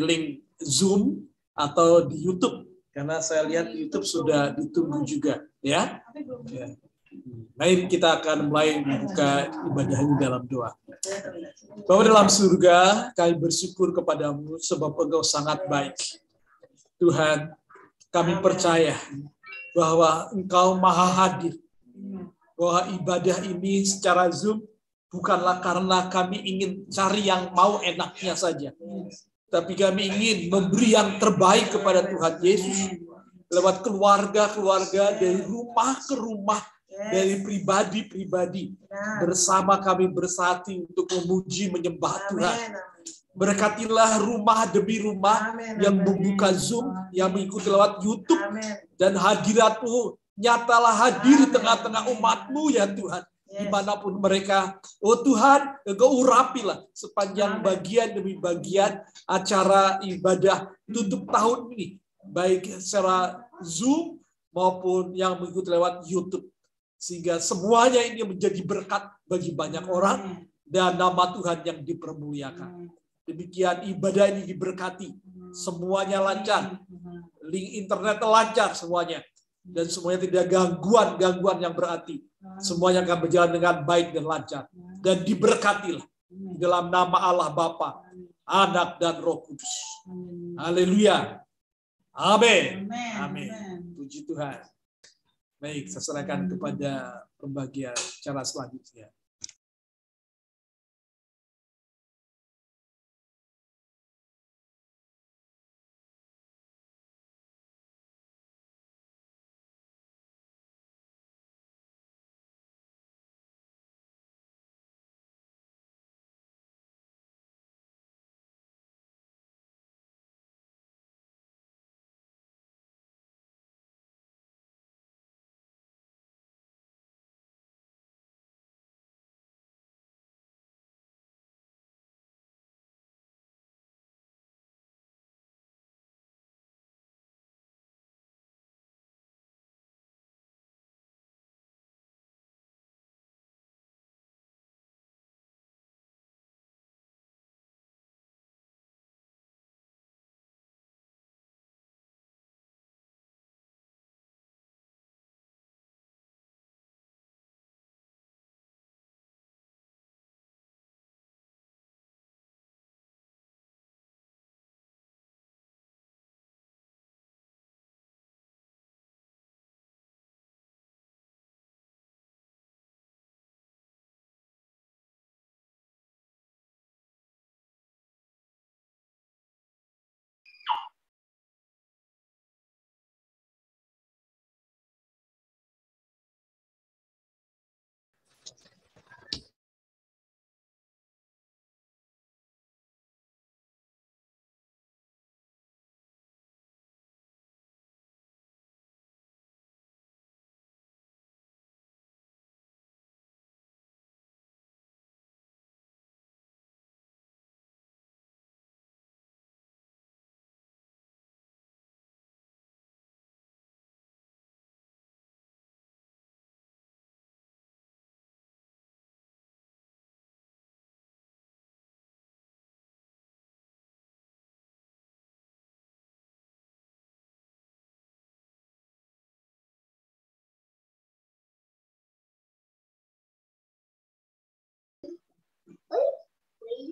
link Zoom atau di YouTube karena saya lihat YouTube sudah ditunggu juga ya. ya. Baik, kita akan mulai membuka ibadah ini dalam doa. Bapak dalam surga, kami bersyukur kepadamu sebab engkau sangat baik. Tuhan, kami percaya bahwa engkau maha hadir. Bahwa ibadah ini secara Zoom bukanlah karena kami ingin cari yang mau enaknya saja. Tapi kami ingin memberi yang terbaik kepada Tuhan Yesus. Lewat keluarga-keluarga dari rumah ke rumah dari pribadi-pribadi. Bersama kami bersati untuk memuji menyembah Tuhan. Berkatilah rumah demi rumah yang membuka Zoom, yang mengikuti lewat YouTube. Dan hadiratmu nyatalah hadir di tengah-tengah umatmu ya Tuhan. Di mana pun mereka, oh Tuhan, engkau urapilah sepanjang bagian demi bagian acara ibadah tutup tahun ini. Baik secara Zoom maupun yang mengikuti lewat YouTube sehingga semuanya ini menjadi berkat bagi banyak orang dan nama Tuhan yang dipermuliakan. Demikian ibadah ini diberkati. Semuanya lancar. Link internet lancar semuanya. Dan semuanya tidak gangguan-gangguan yang berarti. Semuanya akan berjalan dengan baik dan lancar. Dan diberkatilah dalam nama Allah Bapa, Anak dan Roh Kudus. Haleluya. Amin. Amin. Puji Tuhan. Baik, saya serahkan kepada pembagian cara selanjutnya.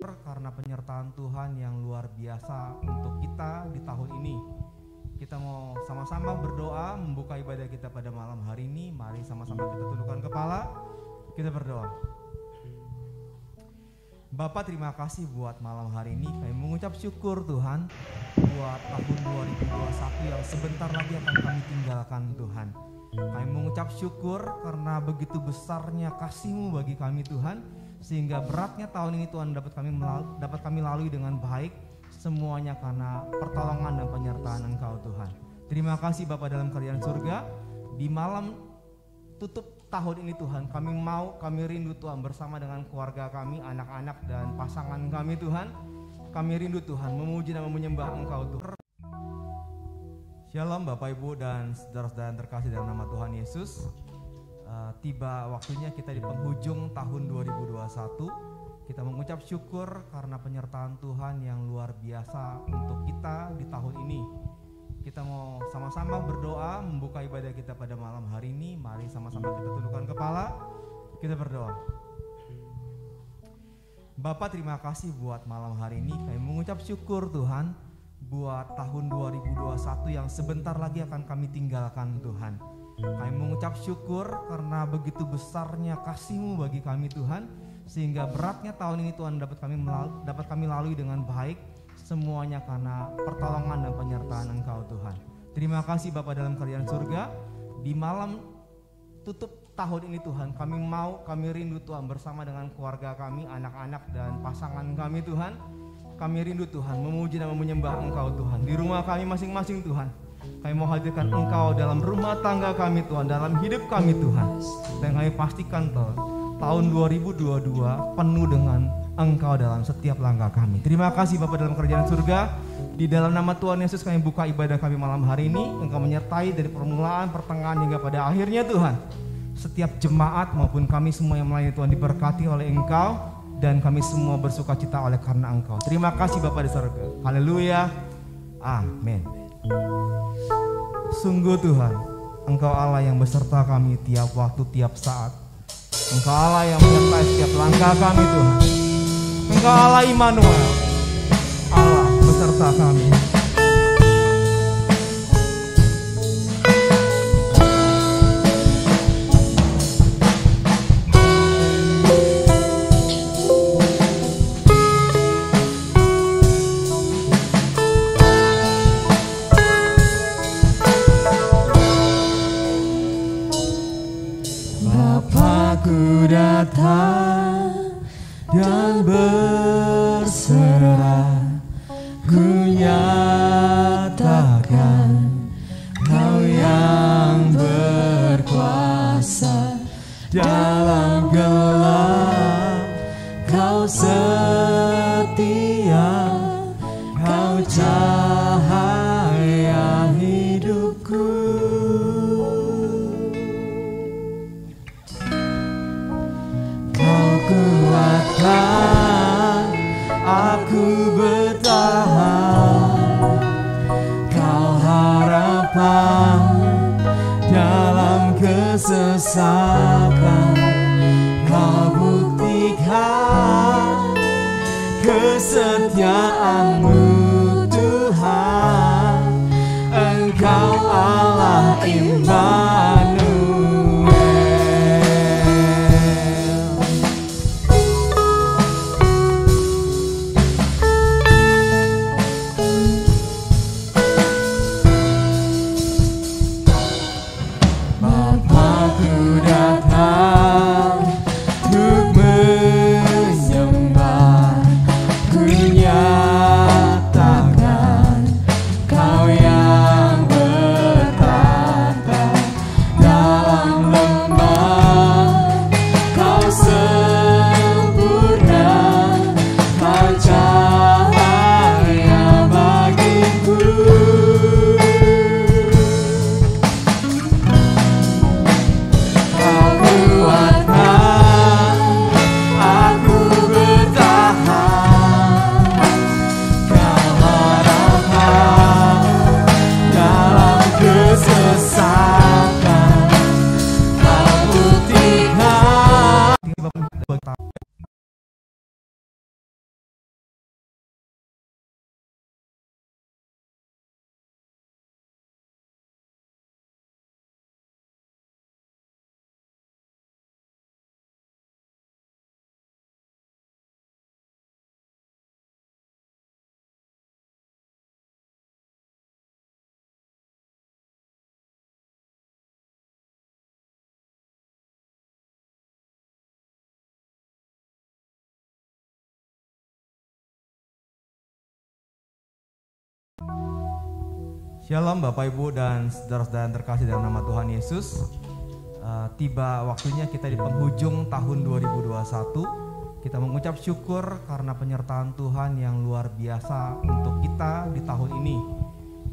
Karena penyertaan Tuhan yang luar biasa untuk kita di tahun ini. Kita mau sama-sama berdoa membuka ibadah kita pada malam hari ini. Mari sama-sama kita tundukkan kepala. Kita berdoa. Bapak terima kasih buat malam hari ini. Kami mengucap syukur Tuhan buat tahun 2021 yang sebentar lagi akan kami tinggalkan Tuhan. Kami mengucap syukur karena begitu besarnya kasih-Mu bagi kami Tuhan sehingga beratnya tahun ini Tuhan dapat kami melalui, dapat kami lalui dengan baik semuanya karena pertolongan dan penyertaan Engkau Tuhan. Terima kasih Bapak dalam kerajaan surga. Di malam tutup tahun ini Tuhan, kami mau, kami rindu Tuhan bersama dengan keluarga kami, anak-anak dan pasangan kami Tuhan. Kami rindu Tuhan memuji dan menyembah Engkau Tuhan. Shalom Bapak Ibu dan saudara-saudara yang terkasih dalam nama Tuhan Yesus. Uh, tiba waktunya kita di penghujung tahun 2021 Kita mengucap syukur karena penyertaan Tuhan yang luar biasa untuk kita di tahun ini. Kita mau sama-sama berdoa membuka ibadah kita pada malam hari ini. Mari sama-sama kita tundukkan kepala. Kita berdoa. Bapak terima kasih buat malam hari ini. Kami mengucap syukur Tuhan buat tahun 2021 yang sebentar lagi akan kami tinggalkan Tuhan. Kami mengucap syukur karena begitu besarnya kasih-Mu bagi kami Tuhan. Sehingga beratnya tahun ini Tuhan dapat kami dapat kami lalui dengan baik semuanya karena pertolongan dan penyertaan Engkau Tuhan. Terima kasih Bapak dalam kerajaan surga. Di malam tutup tahun ini Tuhan kami mau kami rindu Tuhan bersama dengan keluarga kami anak-anak dan pasangan kami Tuhan. Kami rindu Tuhan memuji dan menyembah Engkau Tuhan. Di rumah kami masing-masing Tuhan kami mau hadirkan Engkau dalam rumah tangga kami Tuhan dalam hidup kami Tuhan dan kami pastikan Tuhan tahun 2022 penuh dengan Engkau dalam setiap langkah kami. Terima kasih Bapak dalam kerajaan surga. Di dalam nama Tuhan Yesus kami buka ibadah kami malam hari ini. Engkau menyertai dari permulaan, pertengahan hingga pada akhirnya Tuhan. Setiap jemaat maupun kami semua yang melayani Tuhan diberkati oleh Engkau dan kami semua bersuka cita oleh karena Engkau. Terima kasih Bapak di surga. Haleluya. Amin. Sungguh Tuhan, Engkau Allah yang beserta kami tiap waktu, tiap saat. Engkau Allah yang menyertai setiap langkah kami Tuhan. Engkau Allah Immanuel. Allah beserta kami. Berserah Shalom Bapak Ibu dan saudara-saudara terkasih dalam nama Tuhan Yesus. Eh, tiba waktunya kita di penghujung tahun 2021. Kita mengucap syukur karena penyertaan Tuhan yang luar biasa untuk kita di tahun ini.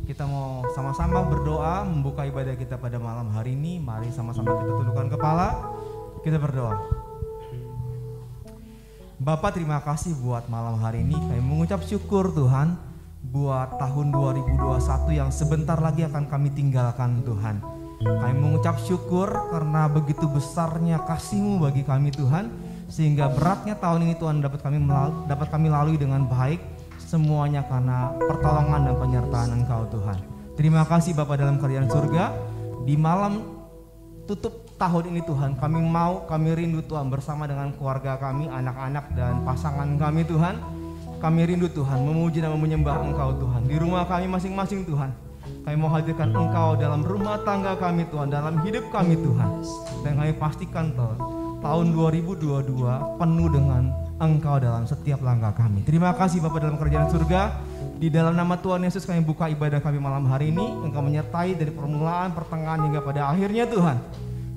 Kita mau sama-sama berdoa membuka ibadah kita pada malam hari ini. Mari sama-sama kita tundukkan kepala. Kita berdoa. Bapak terima kasih buat malam hari ini kami mengucap syukur Tuhan buat tahun 2021 yang sebentar lagi akan kami tinggalkan Tuhan. Kami mengucap syukur karena begitu besarnya kasih-Mu bagi kami Tuhan sehingga beratnya tahun ini Tuhan dapat kami melalui, dapat kami lalui dengan baik semuanya karena pertolongan dan penyertaan Engkau Tuhan. Terima kasih Bapak dalam kerajaan surga di malam tutup tahun ini Tuhan kami mau kami rindu Tuhan bersama dengan keluarga kami anak-anak dan pasangan kami Tuhan kami rindu Tuhan. Memuji dan menyembah Engkau Tuhan. Di rumah kami masing-masing Tuhan. Kami mau hadirkan Engkau dalam rumah tangga kami Tuhan. Dalam hidup kami Tuhan. Dan kami pastikan Tuhan tahun 2022 penuh dengan Engkau dalam setiap langkah kami. Terima kasih Bapak dalam kerajaan surga. Di dalam nama Tuhan Yesus kami buka ibadah kami malam hari ini. Engkau menyertai dari permulaan pertengahan hingga pada akhirnya Tuhan.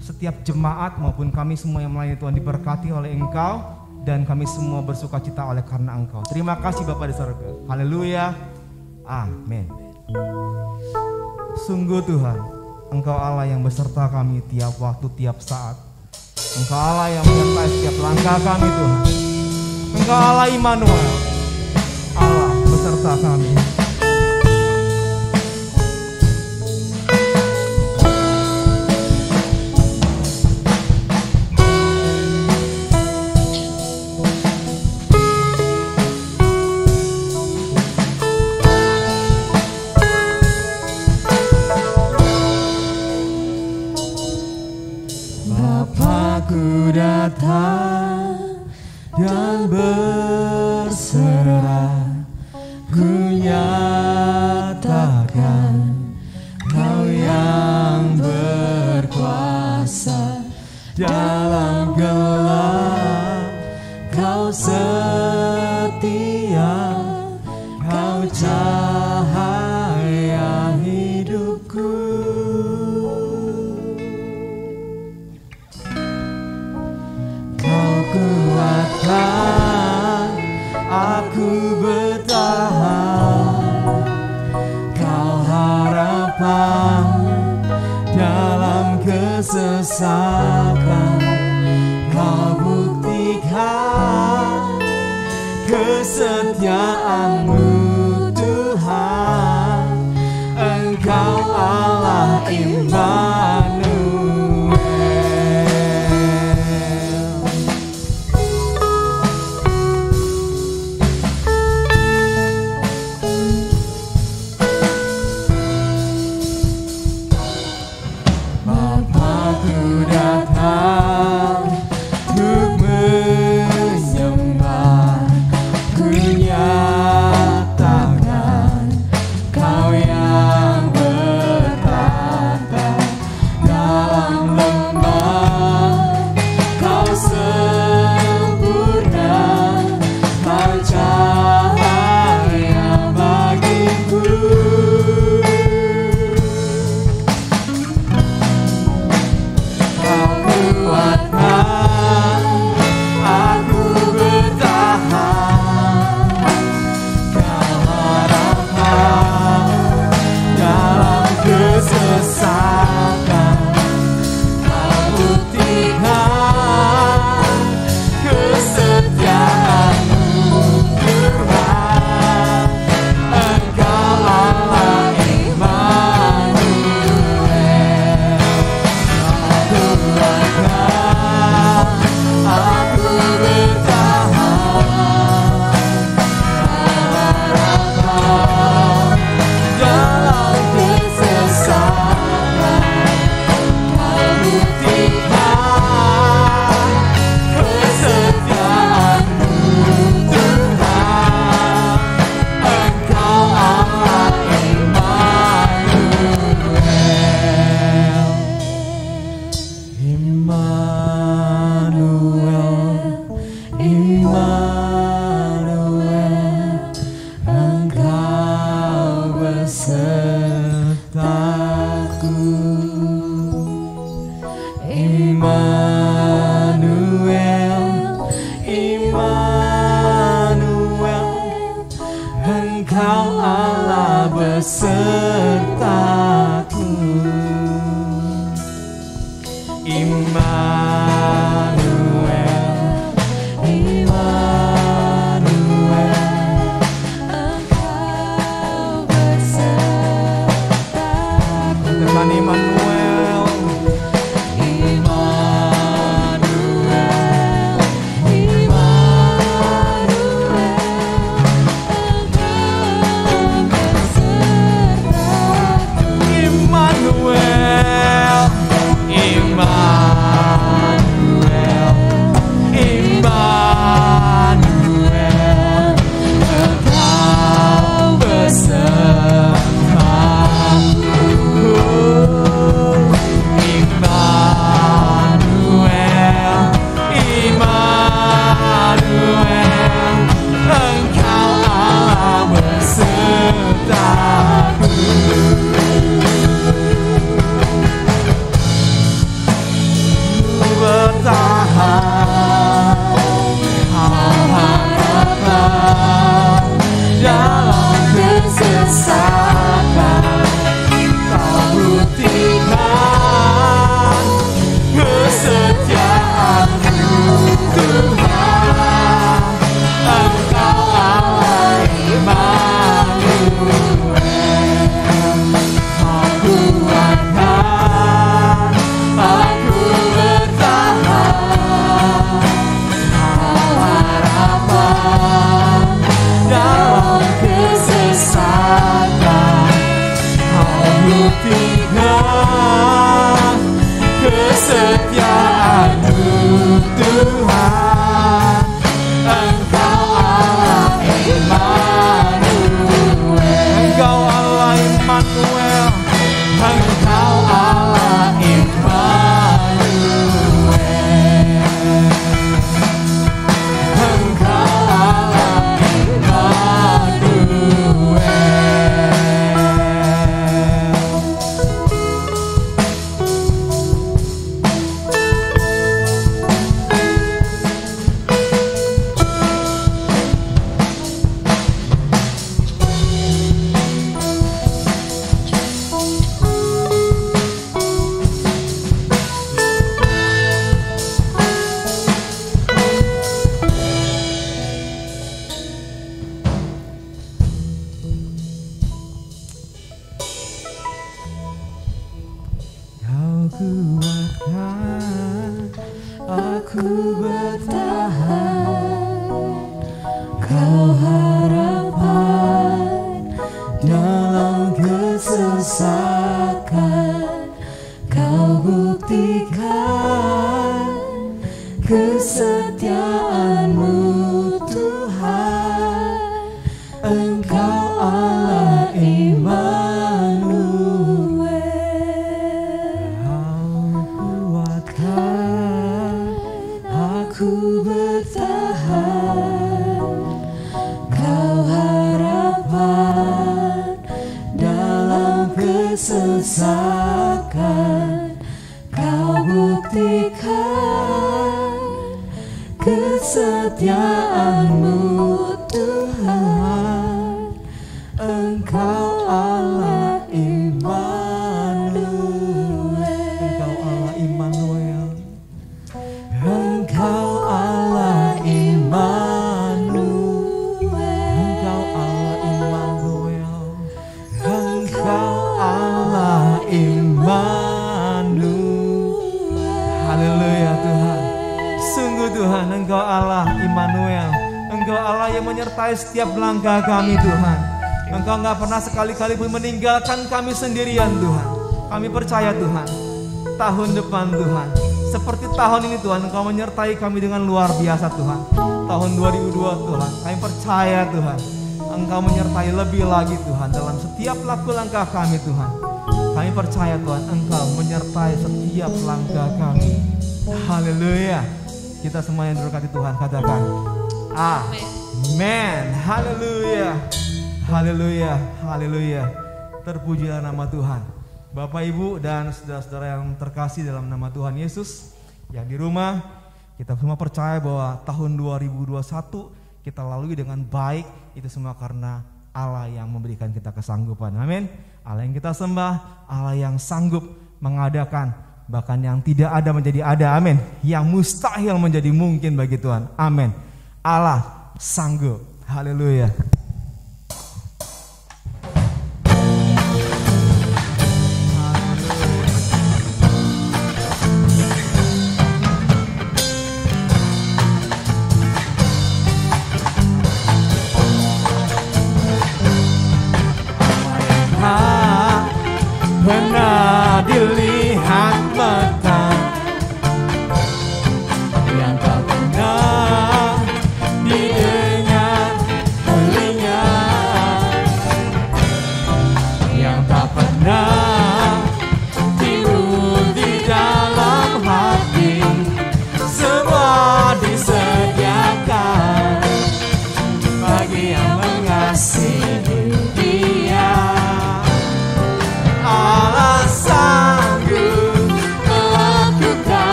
Setiap jemaat maupun kami semua yang melayani Tuhan diberkati oleh Engkau dan kami semua bersuka cita oleh karena Engkau. Terima kasih Bapak di surga. Haleluya. Amin. Sungguh Tuhan, Engkau Allah yang beserta kami tiap waktu, tiap saat. Engkau Allah yang menyertai setiap langkah kami Tuhan. Engkau Allah Immanuel. Allah beserta kami. Kami Tuhan. Engkau nggak pernah sekali-kali pun meninggalkan kami sendirian Tuhan. Kami percaya Tuhan Tahun depan Tuhan. Seperti tahun ini Tuhan Engkau menyertai kami dengan luar biasa Tuhan. Tahun 2002 Tuhan Kami percaya Tuhan Engkau menyertai lebih lagi Tuhan Dalam setiap laku langkah kami Tuhan. Kami percaya Tuhan Engkau menyertai setiap langkah kami. Haleluya. Kita semua yang diberkati Tuhan katakan Amen. Haleluya Haleluya. Haleluya. Terpujilah nama Tuhan. Bapak Ibu dan saudara-saudara yang terkasih dalam nama Tuhan Yesus Yang di rumah kita semua percaya bahwa tahun 2021 kita lalui dengan baik Itu semua karena Allah yang memberikan kita kesanggupan. Amin. Allah yang kita sembah Allah yang sanggup mengadakan Bahkan yang tidak ada menjadi ada. Amin. Yang mustahil menjadi mungkin bagi Tuhan. Amin. Allah sanggup. Haleluya Haleluya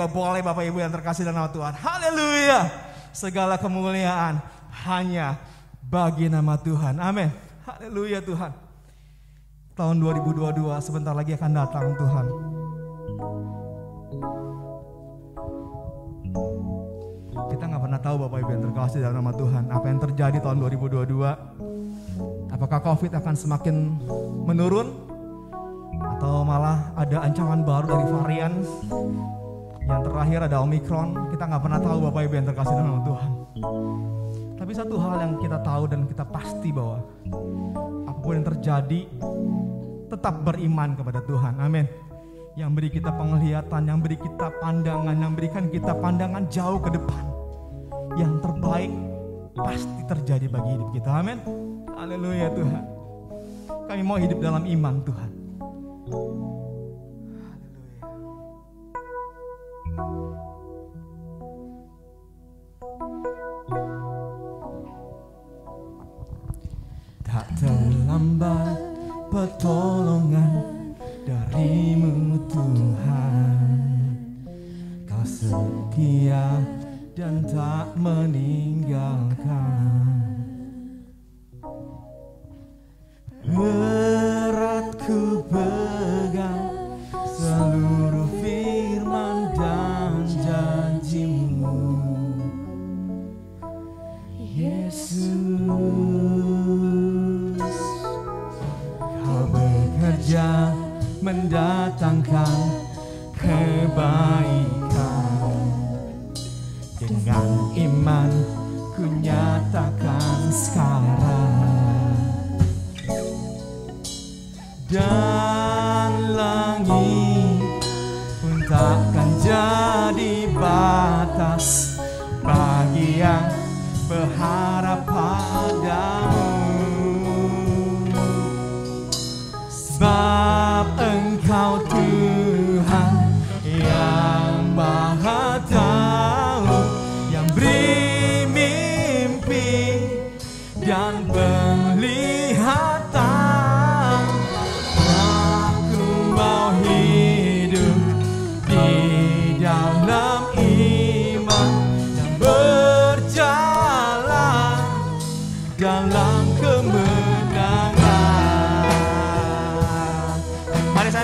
juga boleh Bapak Ibu yang terkasih dalam nama Tuhan. Haleluya. Segala kemuliaan hanya bagi nama Tuhan. Amin. Haleluya Tuhan. Tahun 2022 sebentar lagi akan datang Tuhan. Kita nggak pernah tahu Bapak Ibu yang terkasih dalam nama Tuhan apa yang terjadi tahun 2022. Apakah COVID akan semakin menurun? Atau malah ada ancaman baru dari varian yang terakhir ada Omicron. Kita nggak pernah tahu Bapak Ibu yang terkasih dalam Tuhan. Tapi satu hal yang kita tahu dan kita pasti bahwa apa pun yang terjadi tetap beriman kepada Tuhan. Amin. Yang beri kita penglihatan, yang beri kita pandangan, yang berikan kita pandangan jauh ke depan. Yang terbaik pasti terjadi bagi hidup kita. Amin. Haleluya Tuhan. Kami mau hidup dalam iman Tuhan. Tak terlambat pertolongan darimu Tuhan. Kau setia dan tak meninggalkan. Erat ku pegang seluruh bekerja mendatangkan kebaikan. Dengan iman ku nyatakan sekarang. Dan langit pun takkan jadi batas Bagi yang berharap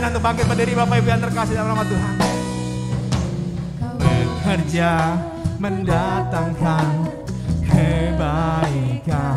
Saya untuk bangkit berdiri Bapak Ibu yang terkasih dalam nama Tuhan. Bekerja mendatangkan kebaikan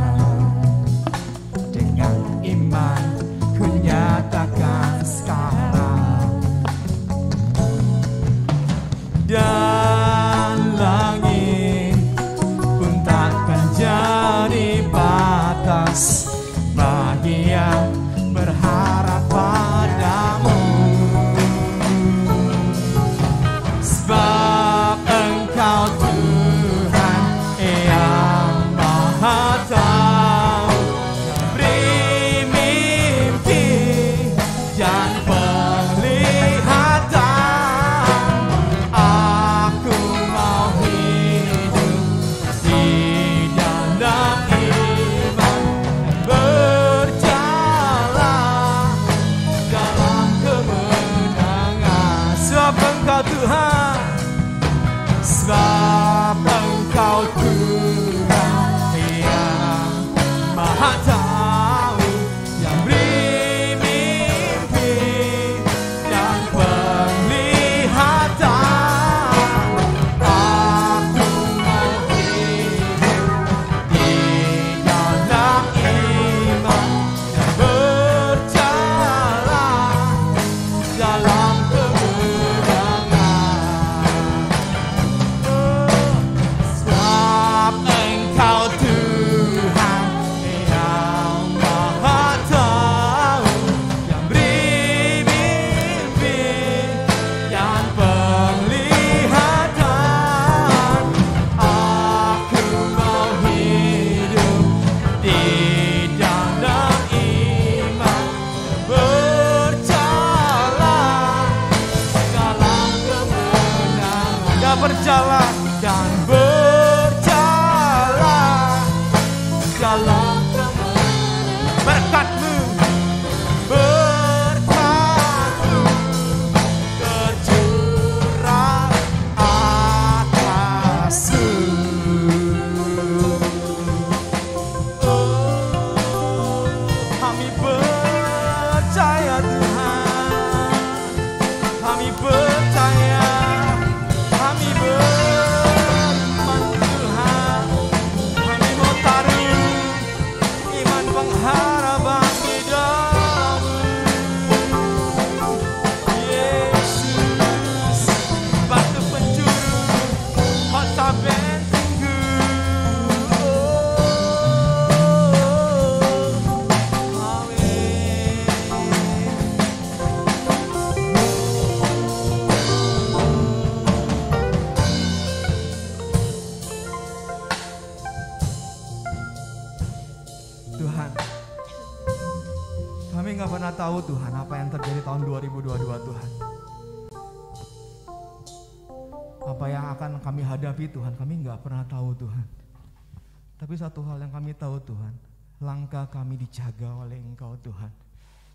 kami dijaga oleh Engkau Tuhan.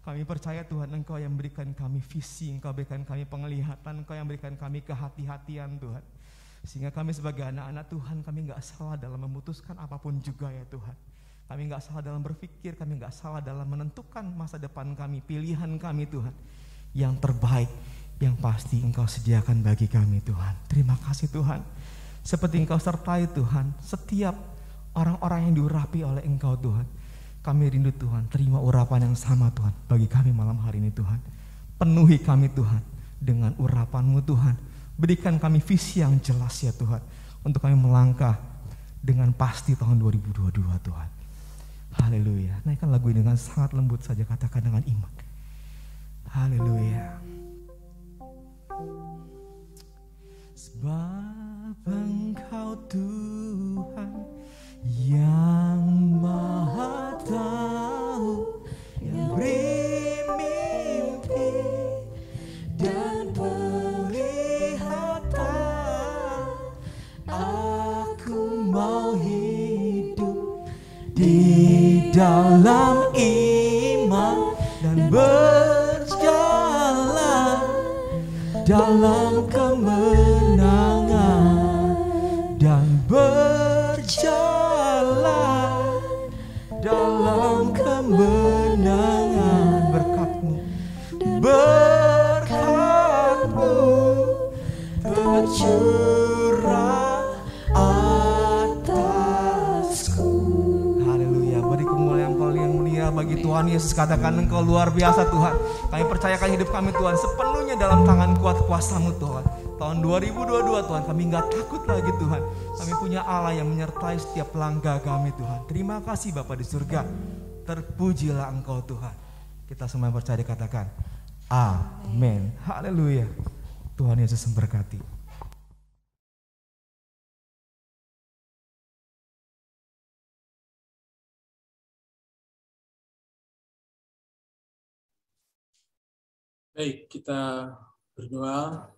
Kami percaya Tuhan Engkau yang berikan kami visi, Engkau berikan kami penglihatan, Engkau yang berikan kami kehati-hatian Tuhan. Sehingga kami sebagai anak-anak Tuhan, kami nggak salah dalam memutuskan apa pun juga ya Tuhan. Kami nggak salah dalam berpikir, kami nggak salah dalam menentukan masa depan kami, pilihan kami Tuhan. Yang terbaik, yang pasti Engkau sediakan bagi kami Tuhan. Terima kasih Tuhan. Seperti Engkau sertai Tuhan, setiap orang-orang yang diurapi oleh Engkau Tuhan. Kami rindu Tuhan, terima urapan yang sama Tuhan bagi kami malam hari ini Tuhan. Penuhi kami Tuhan dengan urapanmu Tuhan Berikan kami visi yang jelas ya Tuhan. Untuk kami melangkah dengan pasti tahun 2022 Tuhan. Haleluya. Naikkan lagu ini dengan sangat lembut saja katakan dengan iman. Haleluya. Sebab engkau Tuhan yang maha tahu yang beri mimpi dan mau hidup di dalam iman dan berjalan dalam kemenangan Tuhan Yesus katakan engkau luar biasa Tuhan. Kami percayakan hidup kami Tuhan sepenuhnya dalam tangan kuat kuasamu Tuhan. Tahun 2022 Tuhan kami nggak takut lagi Tuhan. Kami punya Allah yang menyertai setiap langkah kami Tuhan. Terima kasih Bapak di surga. Terpujilah engkau Tuhan. Kita semua percaya dikatakan. Amin. Haleluya. Tuhan Yesus memberkati. Baik, kita berdoa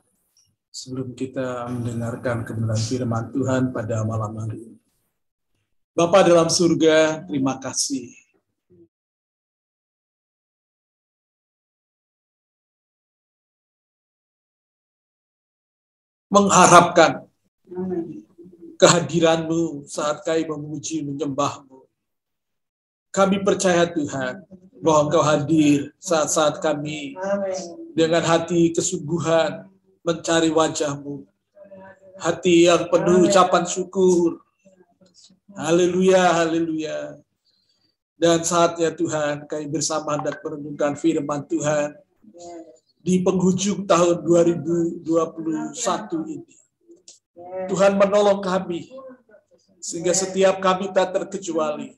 sebelum kita mendengarkan kebenaran firman Tuhan pada malam hari ini. Bapa dalam surga, terima kasih. Mengharapkan kehadiranmu saat kami memuji menyembahmu. Kami percaya Tuhan, bahwa Engkau hadir saat-saat kami dengan hati kesungguhan mencari wajahmu. Hati yang penuh ucapan syukur. Haleluya, haleluya. Dan saatnya Tuhan kami bersama hendak merenungkan firman Tuhan di penghujung tahun 2021 ini. Tuhan menolong kami sehingga setiap kami tak terkecuali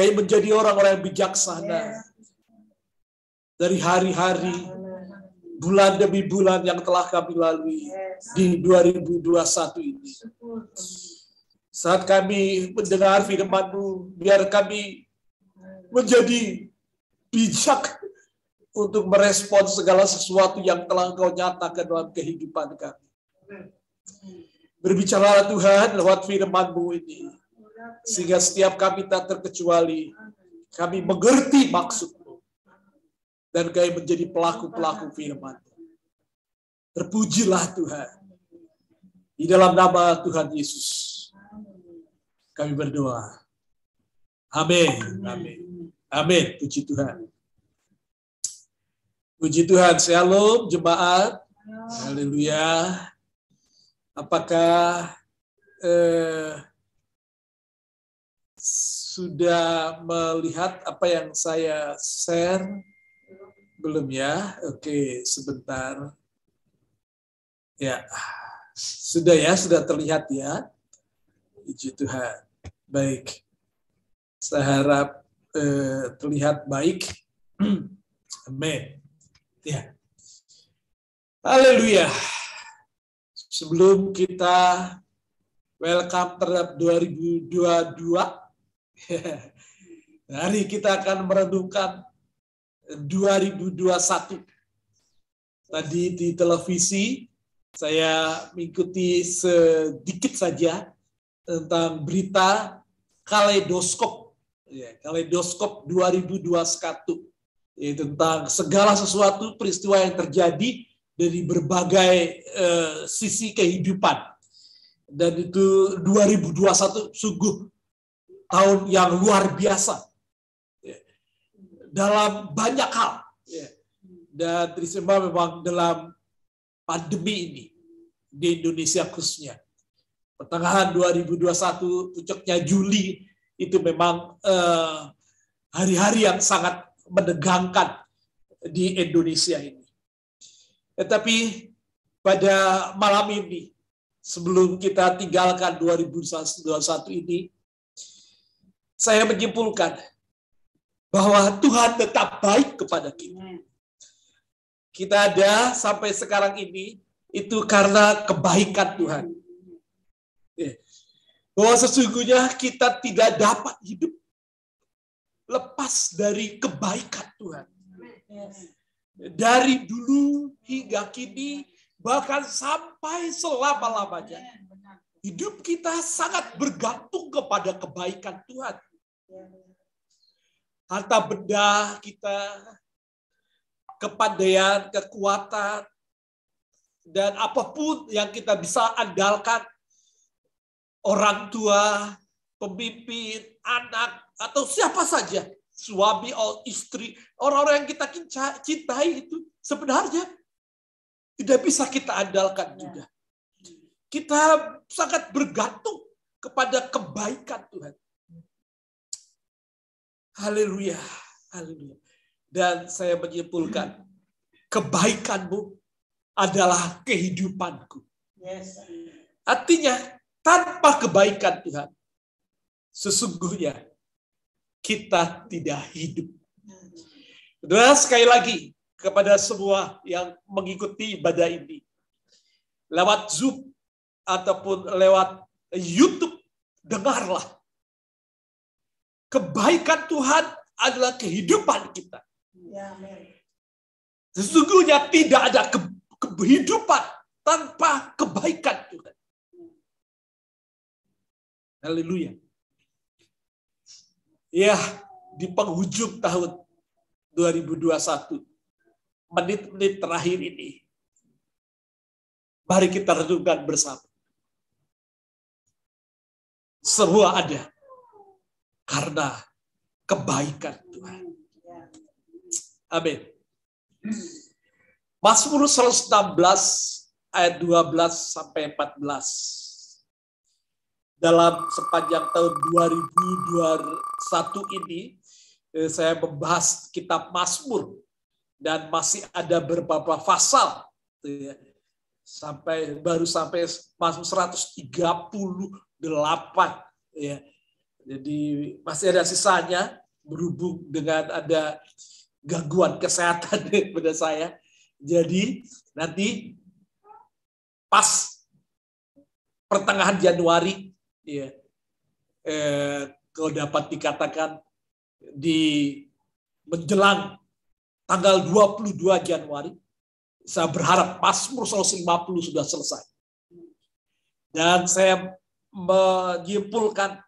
Kayak menjadi orang-orang yang bijaksana. Dari hari-hari, bulan demi bulan yang telah kami lalui di 2021 ini. Saat kami mendengar firman-Mu, biar kami menjadi bijak untuk merespon segala sesuatu yang telah Engkau nyatakan dalam kehidupan kami. Berbicara Tuhan lewat firman-Mu ini sehingga setiap kami tak terkecuali, kami mengerti maksudmu. Dan kami menjadi pelaku-pelaku firman. Terpujilah Tuhan. Di dalam nama Tuhan Yesus. Kami berdoa. Amin. Amin. Amin. Puji Tuhan. Puji Tuhan. Shalom jemaat. Haleluya. Apakah eh, sudah melihat apa yang saya share? Belum ya? Oke, sebentar. Ya, sudah ya, sudah terlihat ya. Puji Tuhan. Baik. Saya harap eh, terlihat baik. Amin. Ya. Haleluya. Sebelum kita welcome terhadap 2022, Hari kita akan merenungkan 2021. Tadi di televisi saya mengikuti sedikit saja tentang berita kaleidoskop ya, kaleidoskop 2021 ya, tentang segala sesuatu peristiwa yang terjadi dari berbagai uh, sisi kehidupan. Dan itu 2021 sungguh tahun yang luar biasa ya, dalam banyak hal ya. dan Trisma memang dalam pandemi ini di Indonesia khususnya pertengahan 2021 puncaknya Juli itu memang eh, hari-hari yang sangat menegangkan di Indonesia ini. Tetapi pada malam ini sebelum kita tinggalkan 2021 ini saya menyimpulkan bahwa Tuhan tetap baik kepada kita. Kita ada sampai sekarang ini itu karena kebaikan Tuhan bahwa sesungguhnya kita tidak dapat hidup lepas dari kebaikan Tuhan. Dari dulu hingga kini, bahkan sampai selama-lamanya. Hidup kita sangat bergantung kepada kebaikan Tuhan. Harta benda kita, kepandaian, kekuatan, dan apa pun yang kita bisa andalkan orang tua, pemimpin, anak, atau siapa saja, suami atau istri, orang-orang yang kita cintai itu sebenarnya tidak bisa kita andalkan ya. juga. Kita sangat bergantung kepada kebaikan Tuhan. Haleluya, haleluya. Dan saya menyimpulkan, kebaikanmu adalah kehidupanku. Artinya, tanpa kebaikan Tuhan, sesungguhnya kita tidak hidup. Dan sekali lagi kepada semua yang mengikuti ibadah ini, lewat Zoom ataupun lewat YouTube, dengarlah. Kebaikan Tuhan adalah kehidupan kita. Ya, sesungguhnya tidak ada kehidupan tanpa kebaikan Tuhan. Haleluya. Ya, di penghujung tahun 2021, menit-menit terakhir ini, mari kita renungkan bersama. Semua ada karena kebaikan Tuhan. Amin. Mazmur 116 ayat 12 sampai 14 dalam sepanjang tahun 2021 ini eh, saya membahas kitab Mazmur dan masih ada beberapa pasal ya. sampai baru sampai Mazmur 138 ya. Jadi masih ada sisanya berhubung dengan ada gangguan kesehatan pada saya. Jadi nanti pas pertengahan Januari ya eh, kalau dapat dikatakan di menjelang tanggal 22 Januari saya berharap Mazmur 150 sudah selesai. Dan saya menyimpulkan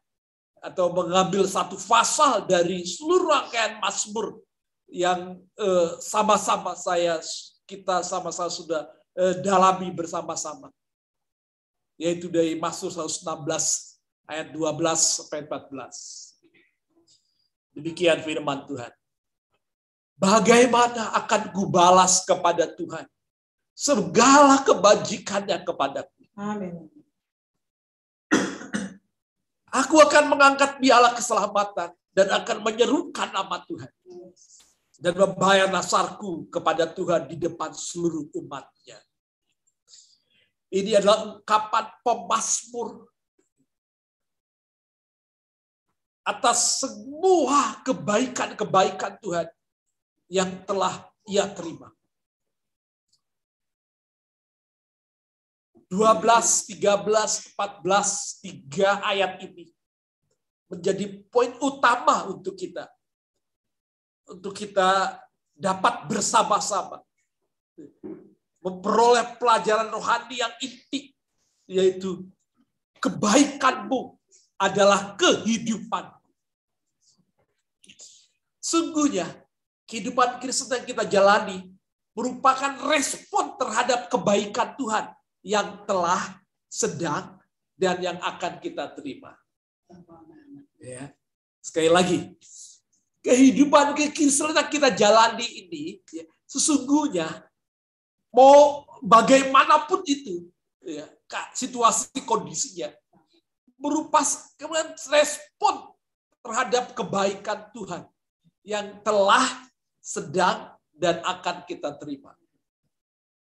atau mengambil satu pasal dari seluruh rangkaian Mazmur yang eh, sama-sama saya kita sama-sama sudah eh, dalami bersama-sama yaitu dari Mazmur 116 ayat 12 sampai 14. Demikian firman Tuhan. Bagaimana akan kubalas kepada Tuhan segala kebajikannya kepadaku. Amin. Aku akan mengangkat biala keselamatan dan akan menyerukan nama Tuhan. Dan membayar nasarku kepada Tuhan di depan seluruh umatnya. Ini adalah ungkapan pemasmur atas semua kebaikan-kebaikan Tuhan yang telah ia terima. 12, 13, 14, 3 ayat ini menjadi poin utama untuk kita. untuk kita dapat bersama-sama memperoleh pelajaran rohani yang inti, yaitu kebaikanmu adalah kehidupan. Sungguhnya, kehidupan Kristen yang kita jalani merupakan respon terhadap kebaikan Tuhan yang telah, sedang, dan yang akan kita terima. Ya. Sekali lagi, kehidupan kekristenan kita jalani ini ya, sesungguhnya mau bagaimanapun itu ya, situasi kondisinya merupakan respon terhadap kebaikan Tuhan yang telah sedang dan akan kita terima.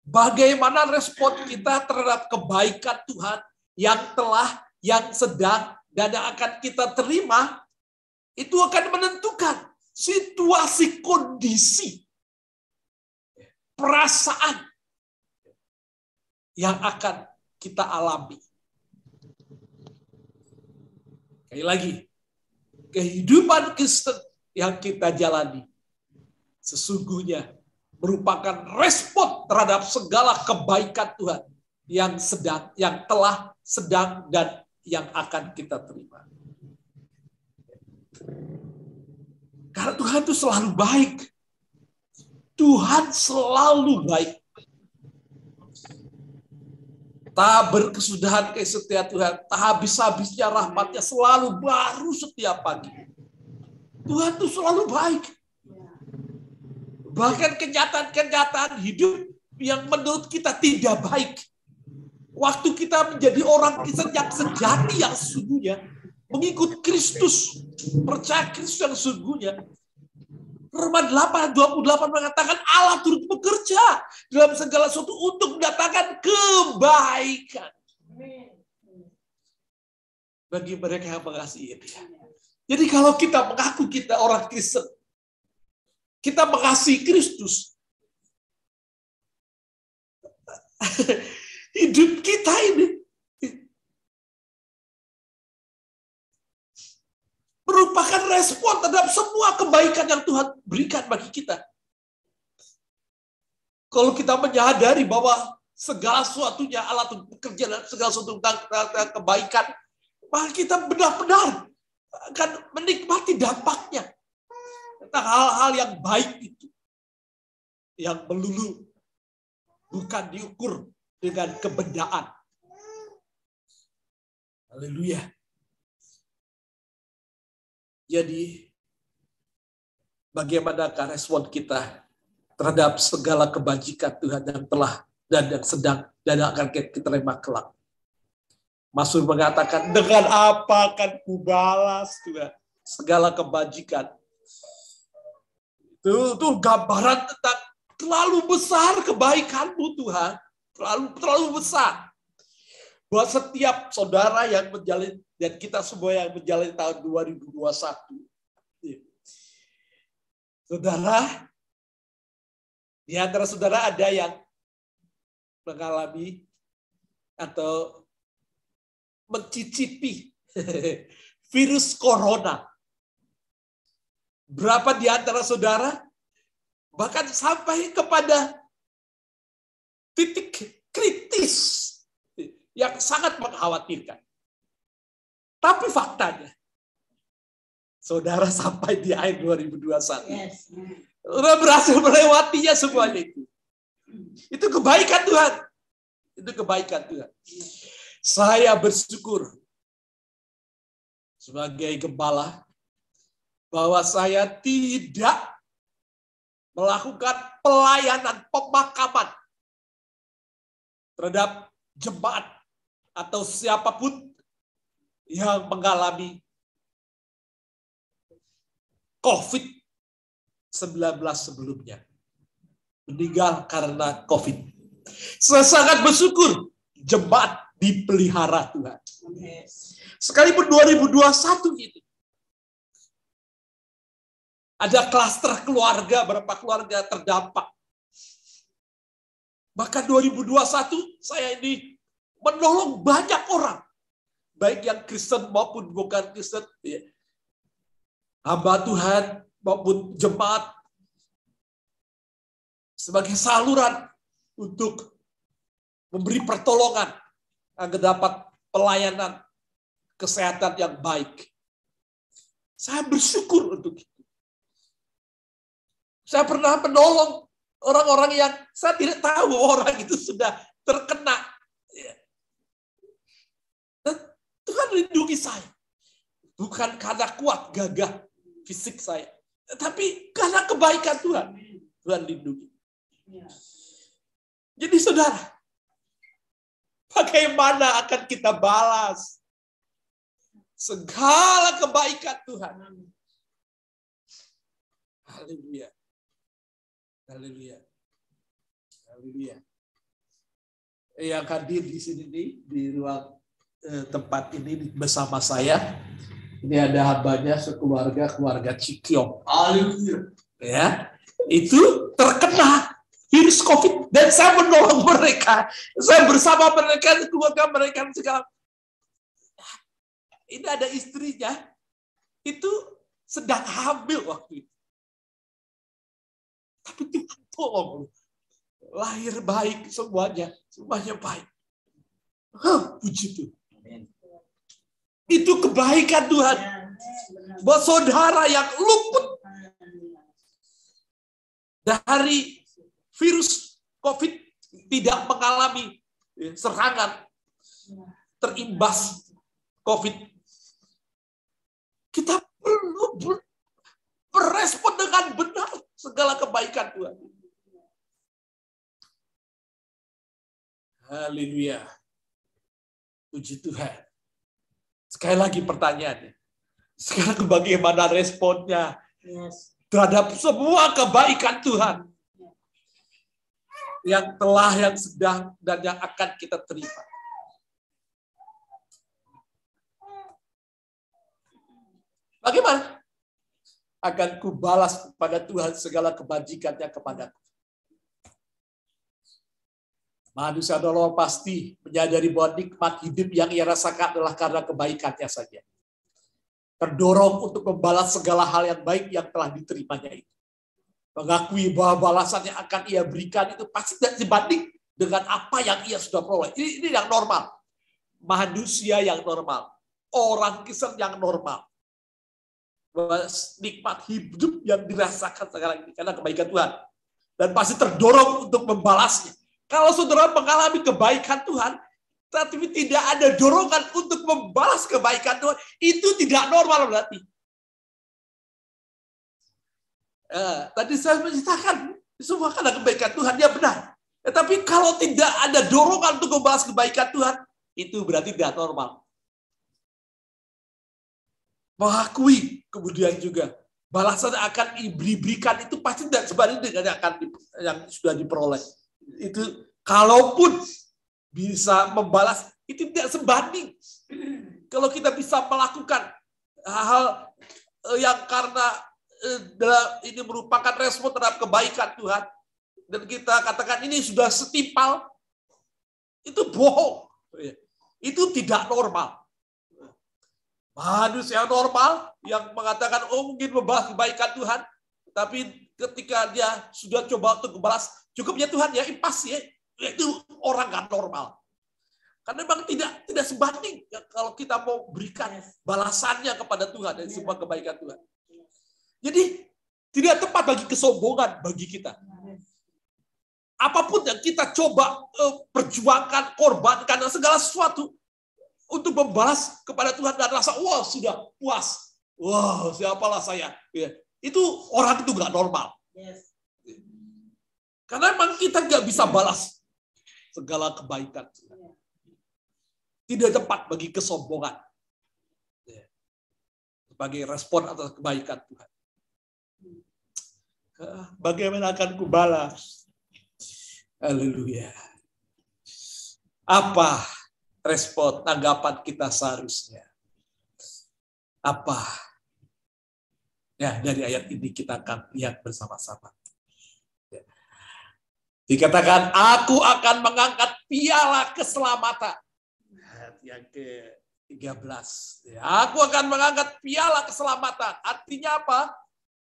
Bagaimana respon kita terhadap kebaikan Tuhan yang telah, yang sedang, dan yang akan kita terima, itu akan menentukan situasi kondisi perasaan yang akan kita alami. Sekali lagi, kehidupan Kristen yang kita jalani sesungguhnya merupakan respon terhadap segala kebaikan Tuhan yang sedang, yang telah, sedang, dan yang akan kita terima. Karena Tuhan itu selalu baik. Tuhan selalu baik. Tak berkesudahan kesetia Tuhan, tak habis-habisnya rahmatnya selalu baru setiap pagi. Tuhan itu selalu baik. Bahkan kenyataan-kenyataan hidup yang menurut kita tidak baik. Waktu kita menjadi orang Kristen yang sejati yang sesungguhnya, mengikut Kristus, percaya Kristus yang sesungguhnya, Roma 8, 28 mengatakan Allah turut bekerja dalam segala sesuatu untuk mendatangkan kebaikan. Bagi mereka yang mengasihi dia. Jadi kalau kita mengaku kita orang Kristen, kita mengasihi Kristus, hidup kita ini. Merupakan respon terhadap semua kebaikan yang Tuhan berikan bagi kita. Kalau kita menyadari bahwa segala sesuatunya Allah bekerja dan segala sesuatu tentang, kebaikan, maka kita benar-benar akan menikmati dampaknya tentang hal-hal yang baik itu yang melulu bukan diukur dengan kebendaan. Haleluya. Jadi, bagaimanakah respon kita terhadap segala kebajikan Tuhan yang telah dan yang sedang dan yang akan kita terima kelak? Masur mengatakan, dengan apa akan kubalas Tuhan segala kebajikan? Itu, itu gambaran tentang terlalu besar kebaikanmu Tuhan. Terlalu terlalu besar. Buat setiap saudara yang menjalin dan kita semua yang menjalani tahun 2021. Saudara, di antara saudara ada yang mengalami atau mencicipi virus corona. Berapa di antara saudara bahkan sampai kepada titik kritis yang sangat mengkhawatirkan. Tapi faktanya, saudara sampai di akhir 2021. Yes. Sudah berhasil melewatinya semuanya itu. Itu kebaikan Tuhan. Itu kebaikan Tuhan. Saya bersyukur sebagai gembala bahwa saya tidak melakukan pelayanan pemakaman terhadap jemaat atau siapa pun yang mengalami COVID-19 sebelumnya. Meninggal karena COVID. Saya sangat bersyukur jemaat dipelihara Tuhan. Sekalipun 2021 ini. Ada klaster keluarga, berapa keluarga terdampak. Bahkan 2021 saya ini menolong banyak orang baik yang Kristen maupun bukan Kristen. Ya. Hamba Tuhan maupun jemaat sebagai saluran untuk memberi pertolongan agar dapat pelayanan kesehatan yang baik. Saya bersyukur untuk itu. Saya pernah menolong orang-orang yang saya tidak tahu orang itu sudah terkena. Tuhan lindungi saya. Bukan karena kuat gagah fisik saya. Tapi karena kebaikan Tuhan. Tuhan lindungi. Jadi saudara, bagaimana akan kita balas segala kebaikan Tuhan? Haleluya. Haleluya. Haleluya. Yang hadir di sini nih, di ruang eh, tempat ini bersama saya, ini ada hambanya sekeluarga, keluarga Cikyong. Haleluya. Ya, itu terkena virus COVID dan saya menolong mereka. Saya bersama mereka, keluarga mereka segala. Ini ada istrinya, itu sedang hamil waktu itu. Tapi Tuhan tolong. Lahir baik semuanya. Semuanya baik. Huh, puji Tuhan. Itu kebaikan Tuhan. Buat saudara yang luput dari virus COVID tidak mengalami serangan terimbas COVID. Kita perlu berespon dengan benar segala kebaikan Tuhan. Haleluya. Puji Tuhan. Sekali lagi pertanyaannya. Sekarang bagaimana responnya terhadap semua kebaikan Tuhan yang telah, yang sedang, dan yang akan kita terima. Bagaimana? Akan kubalas kepada Tuhan segala kebajikannya kepadaku. Manusia adalah pasti menyadari bahwa nikmat hidup yang ia rasakan adalah karena kebaikannya saja. Terdorong untuk membalas segala hal yang baik yang telah diterimanya itu. Mengakui bahwa balasan yang akan ia berikan itu pasti tidak dibanding dengan apa yang ia sudah peroleh. Ini, ini yang normal. Manusia yang normal. Orang Kristen yang normal. Bahwa nikmat hidup yang dirasakan sekarang ini karena kebaikan Tuhan. Dan pasti terdorong untuk membalasnya. Kalau saudara mengalami kebaikan Tuhan, tapi tidak ada dorongan untuk membalas kebaikan Tuhan, itu tidak normal berarti. Eh, tadi saya menceritakan semua karena kebaikan Tuhan, ya benar. Eh, tapi kalau tidak ada dorongan untuk membalas kebaikan Tuhan, itu berarti tidak normal. Mengakui kemudian juga balasan akan diberikan itu pasti tidak sebanding dengan yang akan yang sudah diperoleh itu kalaupun bisa membalas itu tidak sebanding. Kalau kita bisa melakukan hal eh, yang karena eh, ini merupakan respon terhadap kebaikan Tuhan dan kita katakan ini sudah setimpal itu bohong. Itu tidak normal. Manusia normal yang mengatakan oh mungkin membalas kebaikan Tuhan, tapi ketika dia sudah coba untuk membalas Cukupnya Tuhan ya impas ya. Itu orang nggak normal. Karena memang tidak tidak sebanding ya, kalau kita mau berikan balasannya kepada Tuhan dan semua kebaikan Tuhan. Jadi tidak tepat bagi kesombongan bagi kita. Apa pun yang kita coba uh, perjuangkan, korbankan segala sesuatu untuk membalas kepada Tuhan dan rasa wah sudah puas. Wah, siapalah saya. Ya. Itu orang itu nggak normal. Yes. Karena memang kita nggak bisa balas segala kebaikan. Tidak tepat bagi kesombongan. Sebagai respon atas kebaikan Tuhan. Bagaimana akan kubalas? Haleluya. Apa respon tanggapan kita seharusnya? Apa? Ya, dari ayat ini kita akan lihat bersama-sama. Dikatakan, aku akan mengangkat piala keselamatan. Yang ke-13. Ya, aku akan mengangkat piala keselamatan. Artinya apa?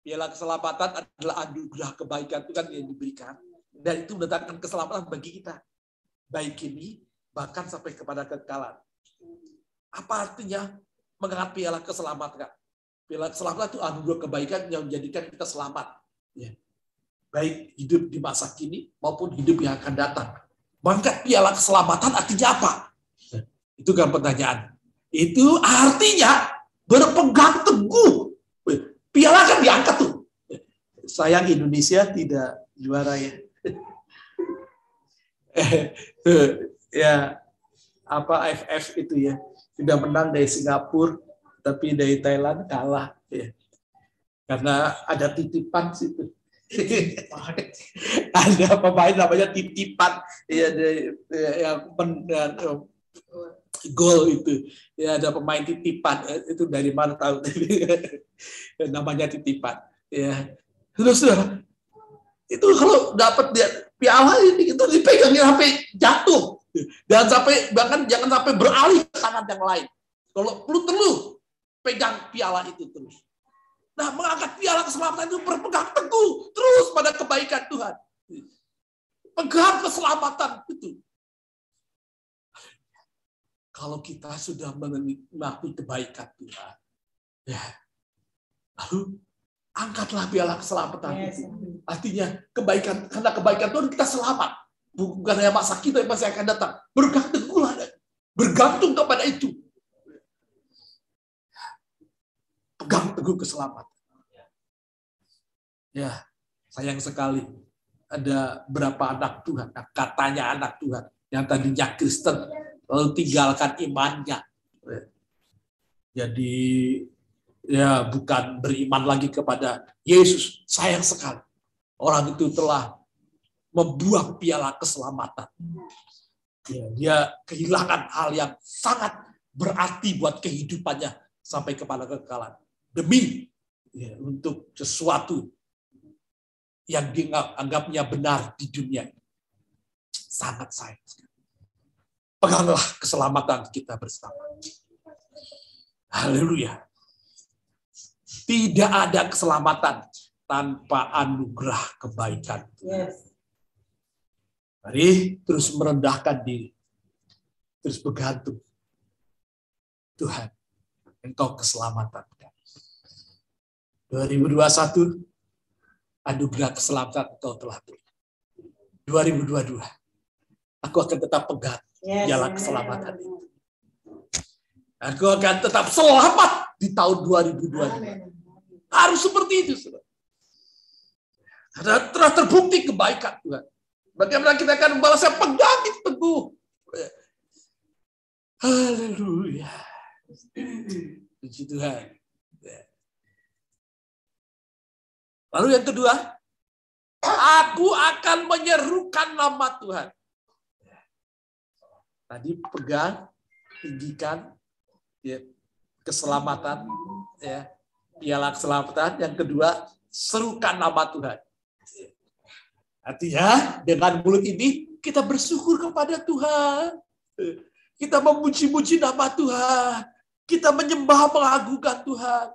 Piala keselamatan adalah anugerah kebaikan Tuhan yang diberikan. Dan itu mendatangkan keselamatan bagi kita. Baik ini, bahkan sampai kepada kekekalan. Apa artinya mengangkat piala keselamatan? Piala keselamatan itu anugerah kebaikan yang menjadikan kita selamat. Ya. Baik hidup di masa kini maupun hidup yang akan datang. Mengangkat piala keselamatan artinya apa? Itu kan pertanyaan. Itu artinya berpegang teguh. Piala kan diangkat tuh. Sayang Indonesia tidak juara ya. ya apa AFF itu ya. Sudah menang dari Singapura tapi dari Thailand kalah ya. Karena ada titipan situ. Ada pemain namanya titipan ya yang ya, gol itu. Ya ada pemain titipan itu dari mana tahu. Namanya titipan ya. Terus itu kalau dapat dia piala ini itu dipegangnya sampai jatuh dan sampai bahkan jangan sampai beralih ke tangan yang lain. Kalau perlu perlu pegang piala itu terus. Nah, mengangkat piala keselamatan itu berpegang teguh terus pada kebaikan Tuhan. Pegang keselamatan itu. Kalau kita sudah menikmati kebaikan Tuhan, ya, lalu angkatlah piala keselamatan yes. itu. Artinya kebaikan karena kebaikan Tuhan kita selamat bukan hanya masa kita yang masih akan datang. Bergantung bergantung kepada itu. Pegang teguh keselamatan. Ya, sayang sekali ada berapa anak Tuhan, katanya anak Tuhan yang tadinya Kristen lalu tinggalkan imannya. Jadi ya bukan beriman lagi kepada Yesus. Sayang sekali. Orang itu telah membuang piala keselamatan. Ya, dia kehilangan hal yang sangat berarti buat kehidupannya sampai kepada kekekalan. Demi ya, untuk sesuatu yang dianggapnya benar di dunia ini. Sangat sayang. Peganglah keselamatan kita bersama. Haleluya. Tidak ada keselamatan tanpa anugerah kebaikan. Yes. Mari terus merendahkan diri. Terus bergantung. Tuhan, Engkau keselamatan kami. 2021, anugerah keselamatan Engkau telah beri. 2022, aku akan tetap pegang jalan keselamatan itu. Aku akan tetap selamat di tahun 2022. Harus seperti itu, saudara. Karena telah terbukti kebaikan Tuhan. Bagaimana kita akan membalasnya pegang teguh. Haleluya. Puji Tuhan. Lalu yang kedua, aku akan menyerukan nama Tuhan. Tadi pegang, tinggikan, ya, keselamatan, ya, piala keselamatan. Yang kedua, serukan nama Tuhan. Artinya dengan mulut ini kita bersyukur kepada Tuhan. Kita memuji-muji nama Tuhan. Kita menyembah mengagungkan Tuhan.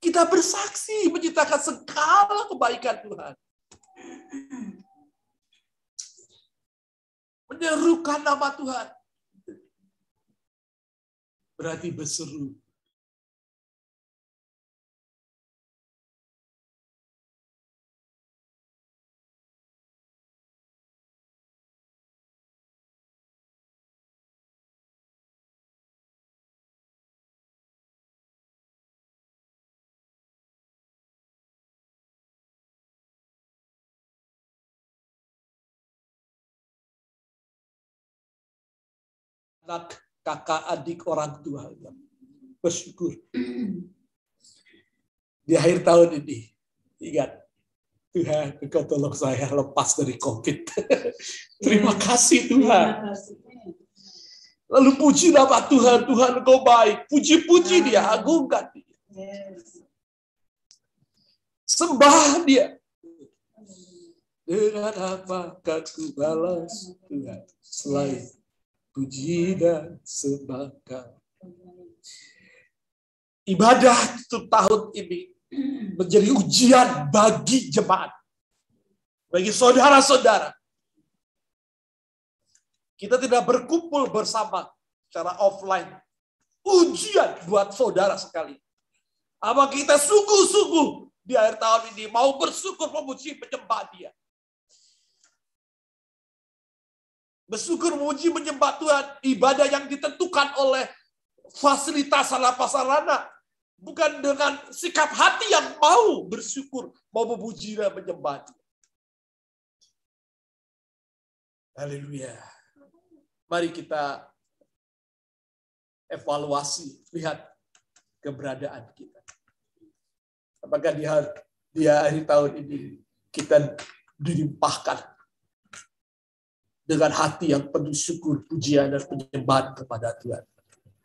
Kita bersaksi menciptakan segala kebaikan Tuhan. Menyerukan nama Tuhan. Berarti berseru anak, kakak, adik, orang tua. Bersyukur. Di akhir tahun ini, ingat, Tuhan, Engkau tolong saya lepas dari COVID. Terima kasih Tuhan. Lalu puji nama Tuhan, Tuhan Engkau baik. Puji-puji dia, agungkan dia. Sembah dia. Dengan apa aku balas Tuhan selain puji dan sembah Ibadah untuk tahun ini menjadi ujian bagi jemaat. Bagi saudara-saudara. Kita tidak berkumpul bersama secara offline. Ujian buat saudara sekali. Apa kita sungguh-sungguh di akhir tahun ini mau bersyukur memuji penyembah dia. Bersyukur memuji menyembah Tuhan. Ibadah yang ditentukan oleh fasilitas salah pasarana. Bukan dengan sikap hati yang mau bersyukur, mau memuji dan menyembah dia. Haleluya. Mari kita evaluasi, lihat keberadaan kita. Apakah di, hari, di akhir tahun ini kita dilimpahkan dengan hati yang penuh syukur, pujian, dan penyembahan kepada Tuhan.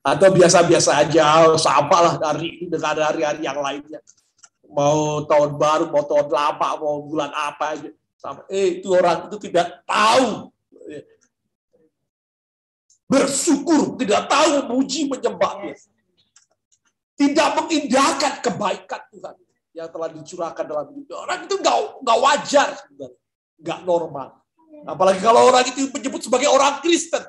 Atau biasa-biasa aja, sama lah dari dengan hari-hari yang lainnya. Mau tahun baru, mau tahun lama, mau bulan apa aja. Sama. Eh, itu orang itu tidak tahu. Bersyukur, tidak tahu memuji, menyembah Tidak mengindahkan kebaikan Tuhan yang telah dicurahkan dalam hidup. Orang itu nggak wajar sebenarnya, nggak normal. Apalagi kalau orang itu menyebut sebagai orang Kristen.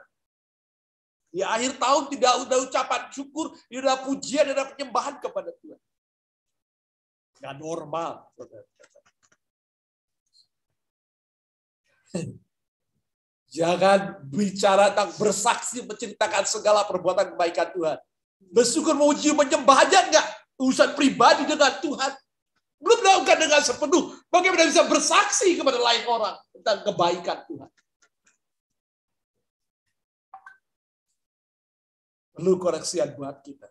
Di akhir tahun tidak ada ucapan syukur, tidak ada pujian, tidak ada penyembahan kepada Tuhan. Nggak normal. Jangan bicara tentang bersaksi, menceritakan segala perbuatan kebaikan Tuhan. Bersyukur, memuji, menyembah aja enggak. Urusan pribadi dengan Tuhan. Belum melakukan dengan sepenuh. Bagaimana bisa bersaksi kepada lain orang tentang kebaikan Tuhan. perlu koreksian buat kita.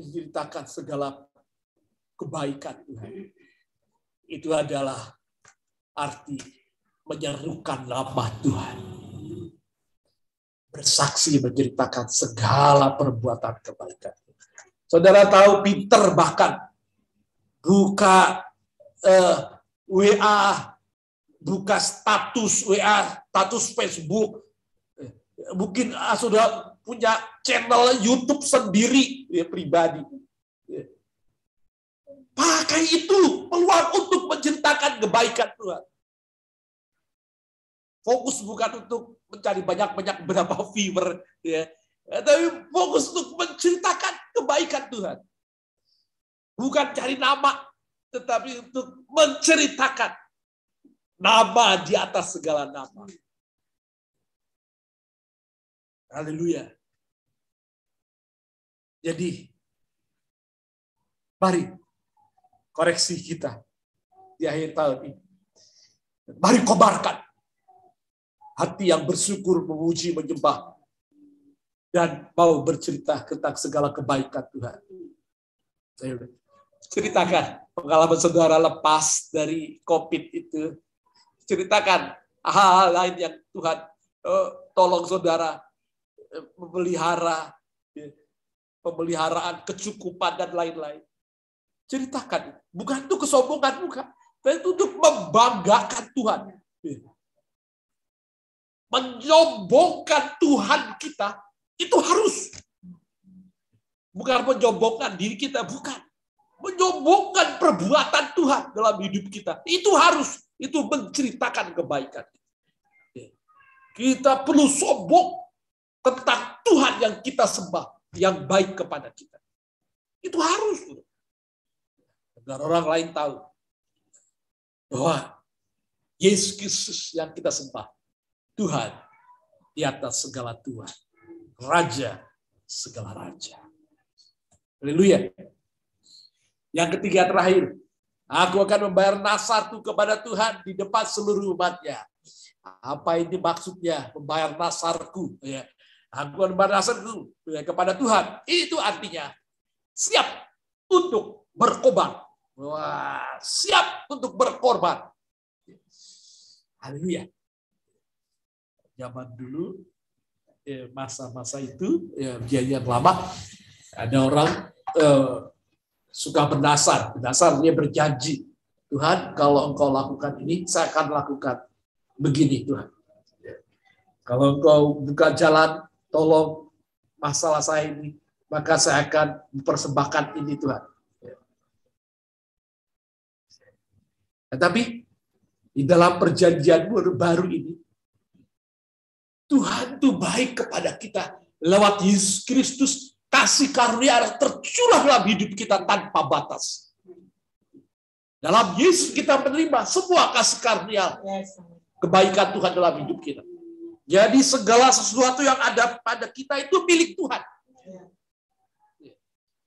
Menceritakan segala kebaikan Tuhan. Itu adalah arti menyerukan nama Tuhan. Bersaksi menceritakan segala perbuatan kebaikan. Saudara tahu pinter bahkan buka eh, WA buka status WA, status Facebook. Mungkin ah, sudah punya channel YouTube sendiri ya, pribadi. Ya. Pakai itu peluang untuk menceritakan kebaikan Tuhan. Fokus bukan untuk mencari banyak-banyak berapa viewer, ya. Tapi fokus untuk menceritakan kebaikan Tuhan. Bukan cari nama, tetapi untuk menceritakan Nama di atas segala nama. Haleluya. Jadi, mari koreksi kita di akhir tahun ini. Mari kobarkan hati yang bersyukur, memuji, menyembah, dan mau bercerita tentang segala kebaikan Tuhan. Ceritakan pengalaman saudara lepas dari COVID itu ceritakan hal-hal lain yang Tuhan uh, tolong saudara uh, memelihara, ya, pemeliharaan kecukupan dan lain-lain. Ceritakan, bukan itu kesombongan, bukan. Tapi itu untuk membanggakan Tuhan. Menyombongkan Tuhan kita, itu harus. Bukan menyombongkan diri kita, bukan. Menyombongkan perbuatan Tuhan dalam hidup kita. Itu harus itu menceritakan kebaikan. Kita perlu sombong tentang Tuhan yang kita sembah, yang baik kepada kita. Itu harus. Agar orang lain tahu bahwa Yesus Kristus yang kita sembah, Tuhan di atas segala Tuhan, Raja segala Raja. Haleluya. Yang ketiga terakhir, Aku akan membayar nasarku kepada Tuhan di depan seluruh umatnya. Apa ini maksudnya membayar nasarku? Ya. Aku akan membayar nasarku ya, kepada Tuhan. Itu artinya siap untuk berkorban. Wah, siap untuk berkorban. Haleluya. Zaman dulu, ya, masa-masa itu, ya, biaya lama, ada orang eh, suka berdasar. Berdasar dia berjanji. Tuhan, kalau engkau lakukan ini, saya akan lakukan begini Tuhan. Kalau engkau buka jalan, tolong masalah saya ini, maka saya akan mempersembahkan ini Tuhan. Tetapi di dalam perjanjian baru ini, Tuhan itu baik kepada kita lewat Yesus Kristus kasih karunia tercurah dalam hidup kita tanpa batas. Dalam Yesus kita menerima semua kasih karunia kebaikan Tuhan dalam hidup kita. Jadi segala sesuatu yang ada pada kita itu milik Tuhan.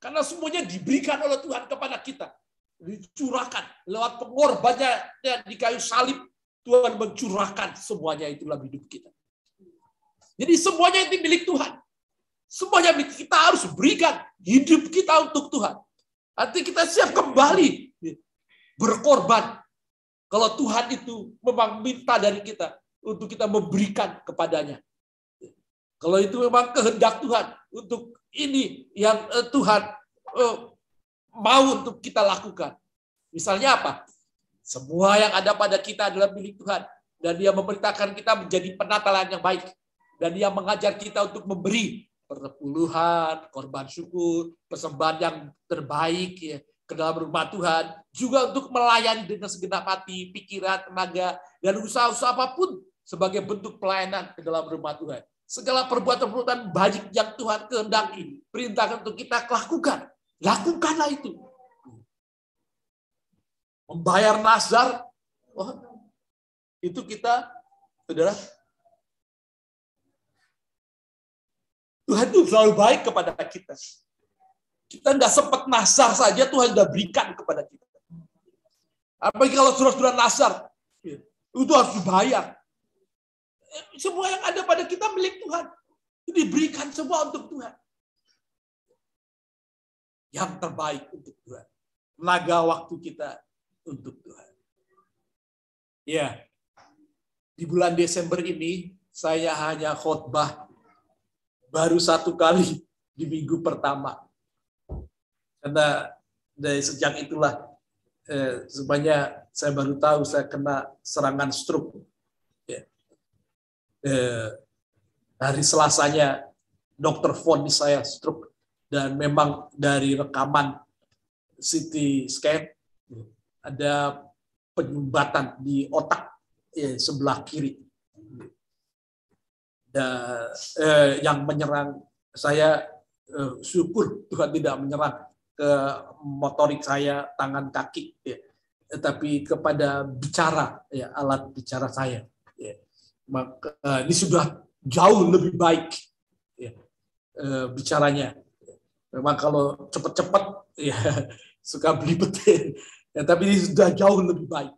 Karena semuanya diberikan oleh Tuhan kepada kita dicurahkan lewat pengorbannya di kayu salib Tuhan mencurahkan semuanya itu dalam hidup kita. Jadi semuanya itu milik Tuhan. Semuanya milik kita harus berikan hidup kita untuk Tuhan. Nanti kita siap kembali berkorban. Kalau Tuhan itu memang minta dari kita untuk kita memberikan kepadanya. Kalau itu memang kehendak Tuhan untuk ini yang eh, Tuhan eh, mau untuk kita lakukan. Misalnya apa? Semua yang ada pada kita adalah milik Tuhan. Dan dia memerintahkan kita menjadi penatalan yang baik. Dan dia mengajar kita untuk memberi perpuluhan, korban syukur, persembahan yang terbaik ya, ke dalam rumah Tuhan. Juga untuk melayani dengan segenap hati, pikiran, tenaga, dan usaha-usaha apa pun sebagai bentuk pelayanan ke dalam rumah Tuhan. Segala perbuatan-perbuatan baik yang Tuhan kehendaki, perintahkan untuk kita lakukan. Lakukanlah itu. Membayar nazar, oh, itu kita, saudara, Tuhan itu selalu baik kepada kita. Kita nggak sempat nazar saja Tuhan sudah berikan kepada kita. Apalagi kalau surat-surat nazar, itu harus dibayar. Semua yang ada pada kita milik Tuhan. Diberikan semua untuk Tuhan yang terbaik untuk Tuhan. Tenaga waktu kita untuk Tuhan. Ya, di bulan Desember ini saya hanya khotbah baru satu kali di minggu pertama. Karena dari sejak itulah eh, sebenarnya saya baru tahu saya kena serangan stroke. Ya. Eh, hari Selasanya dokter vonis saya stroke dan memang dari rekaman CT scan ada penyumbatan di otak ya, sebelah kiri dan eh, yang menyerang saya eh, syukur Tuhan tidak menyerang ke motorik saya tangan kaki ya tetapi kepada bicara ya alat bicara saya ya maka eh, ini sudah jauh lebih baik ya, eh, bicaranya Memang kalau cepat-cepat ya suka belibet. Ya, tapi ini sudah jauh lebih baik.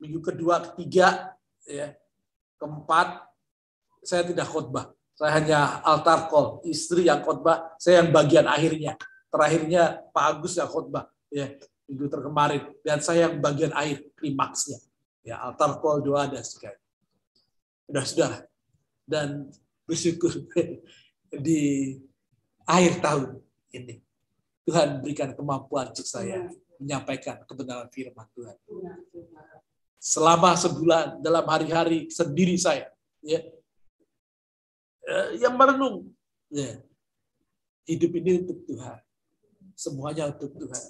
Minggu kedua, ketiga, ya, keempat, saya tidak khotbah. Saya hanya altar call, istri yang khotbah, saya yang bagian akhirnya. Terakhirnya Pak Agus yang khotbah, ya, minggu terkemarin. Dan saya yang bagian akhir, klimaksnya. Ya, altar call doa dan sekali. Sudah, sudah. Dan bersyukur di akhir tahun ini. Tuhan berikan kemampuan untuk saya menyampaikan kebenaran firman Tuhan. Selama sebulan dalam hari-hari sendiri saya, ya, eh, yang merenung, ya, hidup ini untuk Tuhan, semuanya untuk Tuhan.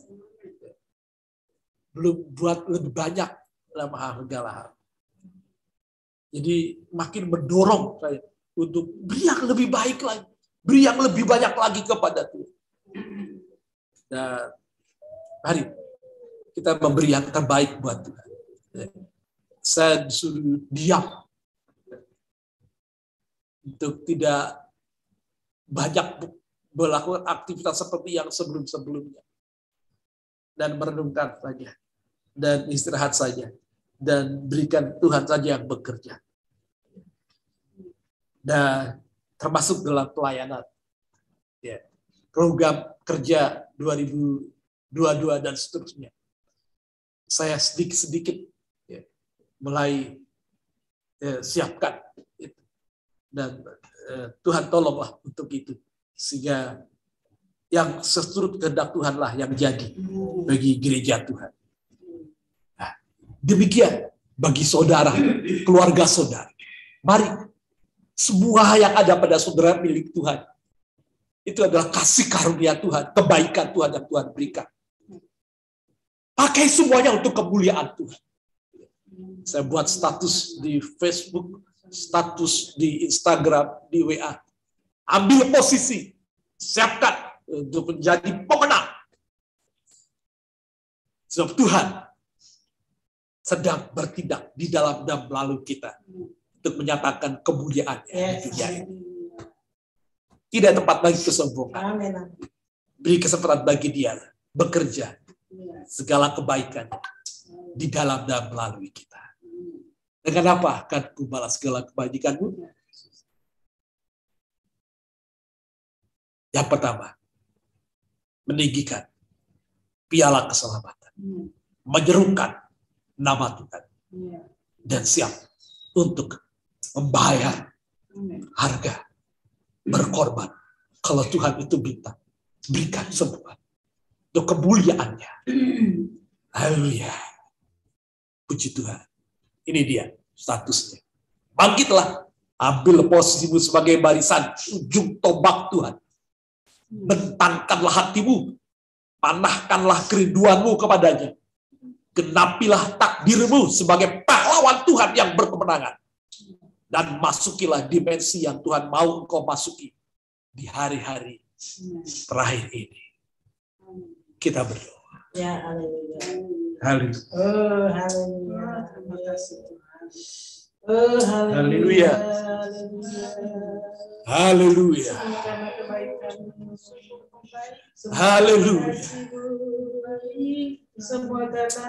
Belum buat lebih banyak dalam hal segala hal. Jadi makin mendorong saya untuk beri yang lebih baik lagi Beri yang lebih banyak lagi kepada Tuhan. Dan mari kita memberi yang terbaik buat Tuhan. Saya disuruh diam untuk tidak banyak melakukan aktivitas seperti yang sebelum-sebelumnya. Dan merenungkan saja. Dan istirahat saja. Dan berikan Tuhan saja yang bekerja. Dan termasuk dalam pelayanan. Ya. Program kerja 2022 dan seterusnya. Saya sedikit-sedikit mulai ya, siapkan. Dan eh, Tuhan tolonglah untuk itu. Sehingga yang seturut kehendak Tuhanlah yang jadi bagi gereja Tuhan. Nah, demikian bagi saudara, keluarga saudara. Mari Semua yang ada pada saudara milik Tuhan. Itu adalah kasih karunia Tuhan, kebaikan Tuhan yang Tuhan berikan. Pakai semuanya untuk kemuliaan Tuhan. Saya buat status di Facebook, status di Instagram, di WA. Ambil posisi, siapkan untuk menjadi pemenang. Sebab Tuhan sedang bertindak di dalam dan melalui kita untuk menyatakan kemuliaan di dunia ini. Tidak tempat bagi kesombongan. Beri kesempatan bagi dia bekerja segala kebaikan di dalam dan melalui kita. Dengan apa akan kubalas segala kebajikanmu? Yang pertama, meninggikan piala keselamatan. Menyerukan nama Tuhan. Dan siap untuk membayar harga. Berkorban. Kalau Tuhan itu minta. Berikan semua. Untuk kemuliaannya. Haleluya. Puji Tuhan. Ini dia statusnya. Bangkitlah. Ambil posisimu sebagai barisan ujung tombak Tuhan. Bentangkanlah hatimu. Panahkanlah kerinduanmu kepadanya. Genapilah takdirmu sebagai pahlawan Tuhan yang berkemenangan. Dan masukilah dimensi yang Tuhan mau engkau masuki di hari-hari terakhir ini. Kita berdoa. Ya. Haleluya. Oh, haleluya. Terima kasih Tuhan. Oh, Haleluya. haleluya. Haleluya. Haleluya. Haleluya. Haleluya.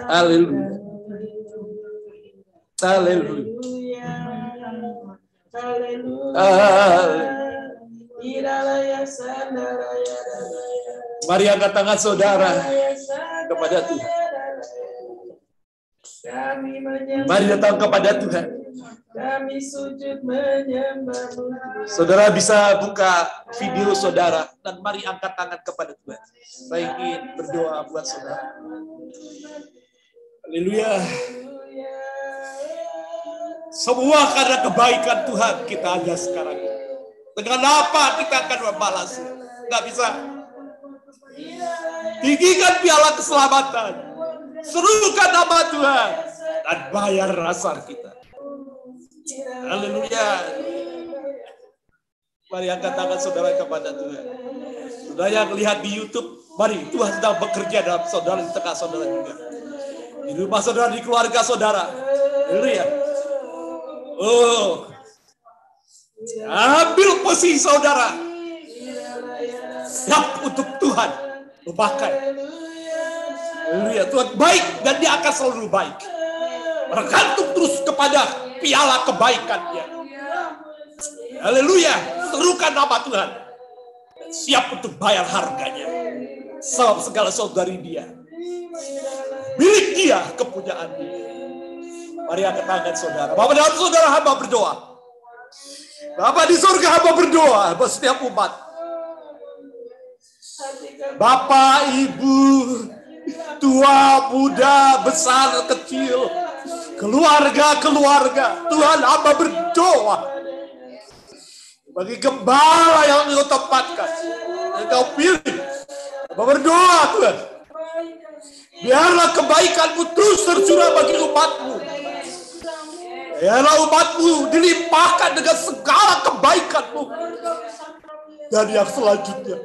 Haleluya. Haleluya. Haleluya. Haleluya. Iralaya sandaraya dalaya. Mari angkat tangan saudara kepada Tuhan. Kami menyembah. Mari datang kepada Tuhan. Kami sujud menyembahmu. Saudara bisa buka video saudara dan mari angkat tangan kepada Tuhan. Saya ingin berdoa buat saudara. Haleluya. Semua karena kebaikan Tuhan kita ada sekarang. Dengan apa kita akan membalas? Nggak bisa. Tinggikan piala keselamatan. Serukan nama Tuhan. Dan bayar rasa kita. Haleluya. Mari angkat tangan saudara kepada Tuhan. Saudara yang lihat di YouTube, mari Tuhan sedang bekerja dalam saudara di tengah saudara juga. Di rumah saudara, di keluarga saudara. Haleluya. Oh. Ambil posisi saudara. Siap untuk Tuhan memakai. Haleluya. Tuhan baik dan dia akan selalu baik. Bergantung terus kepada piala kebaikannya. Haleluya. Serukan nama Tuhan. Siap untuk bayar harganya. Sebab segala saudari dia. Milik dia kepunyaan dia. Mari angkat tangan saudara. Bapak dalam saudara hamba berdoa. Bapak di surga hamba berdoa buat setiap umat. Bapak, Ibu, tua, muda, besar, kecil, keluarga-keluarga. Tuhan hamba berdoa. Bagi gembala yang engkau tempatkan. Yang engkau pilih. Hamba berdoa Tuhan. Biarlah kebaikanmu terus tercurah bagi umatmu. Biarlah umatmu dilimpahkan dengan segala kebaikanmu. Dan yang selanjutnya,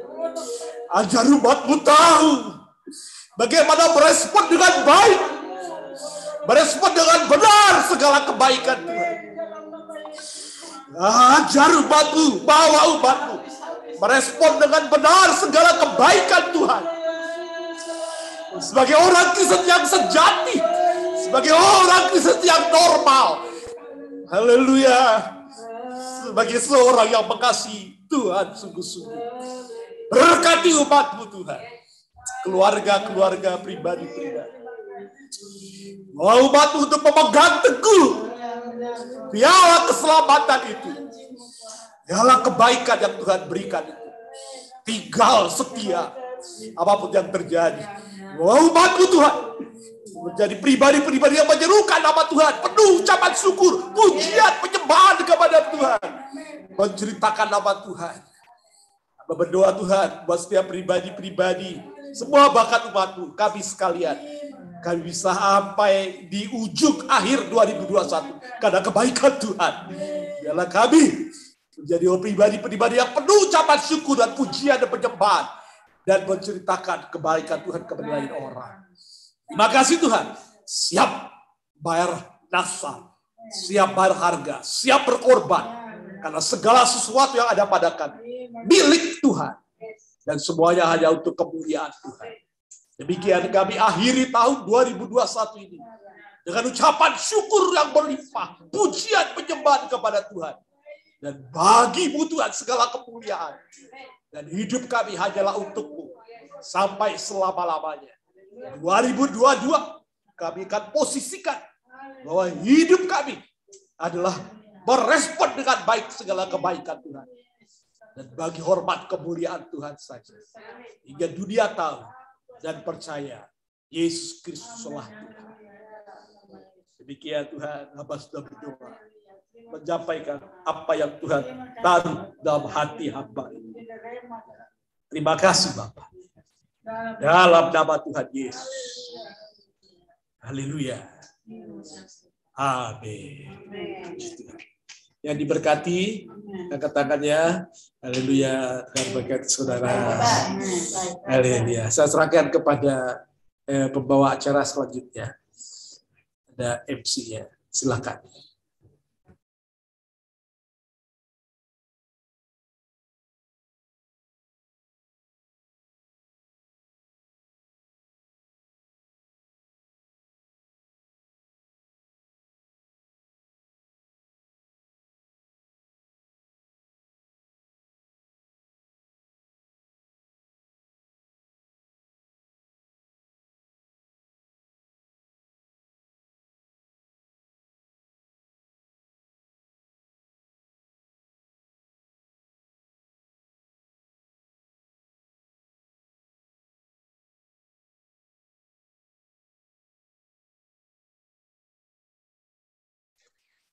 ajar umatmu tahu bagaimana merespon dengan baik. Merespon dengan benar segala kebaikan Tuhan. Ajar umatmu, bawa umatmu. Merespon dengan benar segala kebaikan Tuhan. Sebagai orang Kristen yang sejati. Sebagai orang Kristen yang normal. Haleluya. Sebagai seorang yang mengasihi Tuhan sungguh-sungguh. Berkati umatmu Tuhan. Keluarga-keluarga pribadi-pribadi. Mau umatmu untuk memegang teguh. Piala keselamatan itu. Piala kebaikan yang Tuhan berikan itu. Tinggal setia apa pun yang terjadi. Bahwa umatmu Tuhan menjadi pribadi-pribadi yang menyerukan nama Tuhan, penuh ucapan syukur, pujian, penyembahan kepada Tuhan, menceritakan nama Tuhan. Berdoa Tuhan buat setiap pribadi-pribadi, semua bakat umatmu, kami sekalian, kami bisa sampai di ujung akhir 2021 karena kebaikan Tuhan. Biarlah kami menjadi pribadi-pribadi yang penuh ucapan syukur dan pujian dan penyembahan dan menceritakan kebaikan Tuhan kepada lain orang. Terima kasih Tuhan. Siap bayar nafsa, siap bayar harga, siap berkorban. Karena segala sesuatu yang ada pada kami milik Tuhan. Dan semuanya hanya untuk kemuliaan Tuhan. Demikian kami akhiri tahun 2021 ini. Dengan ucapan syukur yang berlimpah. Pujian penyembahan kepada Tuhan. Dan bagimu Tuhan segala kemuliaan. Dan hidup kami hanyalah untukmu. Sampai selama-lamanya. 2022 kami akan posisikan bahwa hidup kami adalah merespon dengan baik segala kebaikan Tuhan. Dan bagi hormat kemuliaan Tuhan saja. Hingga dunia tahu dan percaya Yesus Kristus telah Tuhan. Demikian Tuhan, hamba sudah berdoa. Menyampaikan apa yang Tuhan taruh dalam hati hamba ini. Terima kasih Bapak. Dalam nama Tuhan Yesus. Haleluya. Amin. Yang diberkati, angkat tangannya. Haleluya. Tuhan berkati saudara. Haleluya. Saya serahkan kepada eh, pembawa acara selanjutnya. Ada MC-nya. Silakan.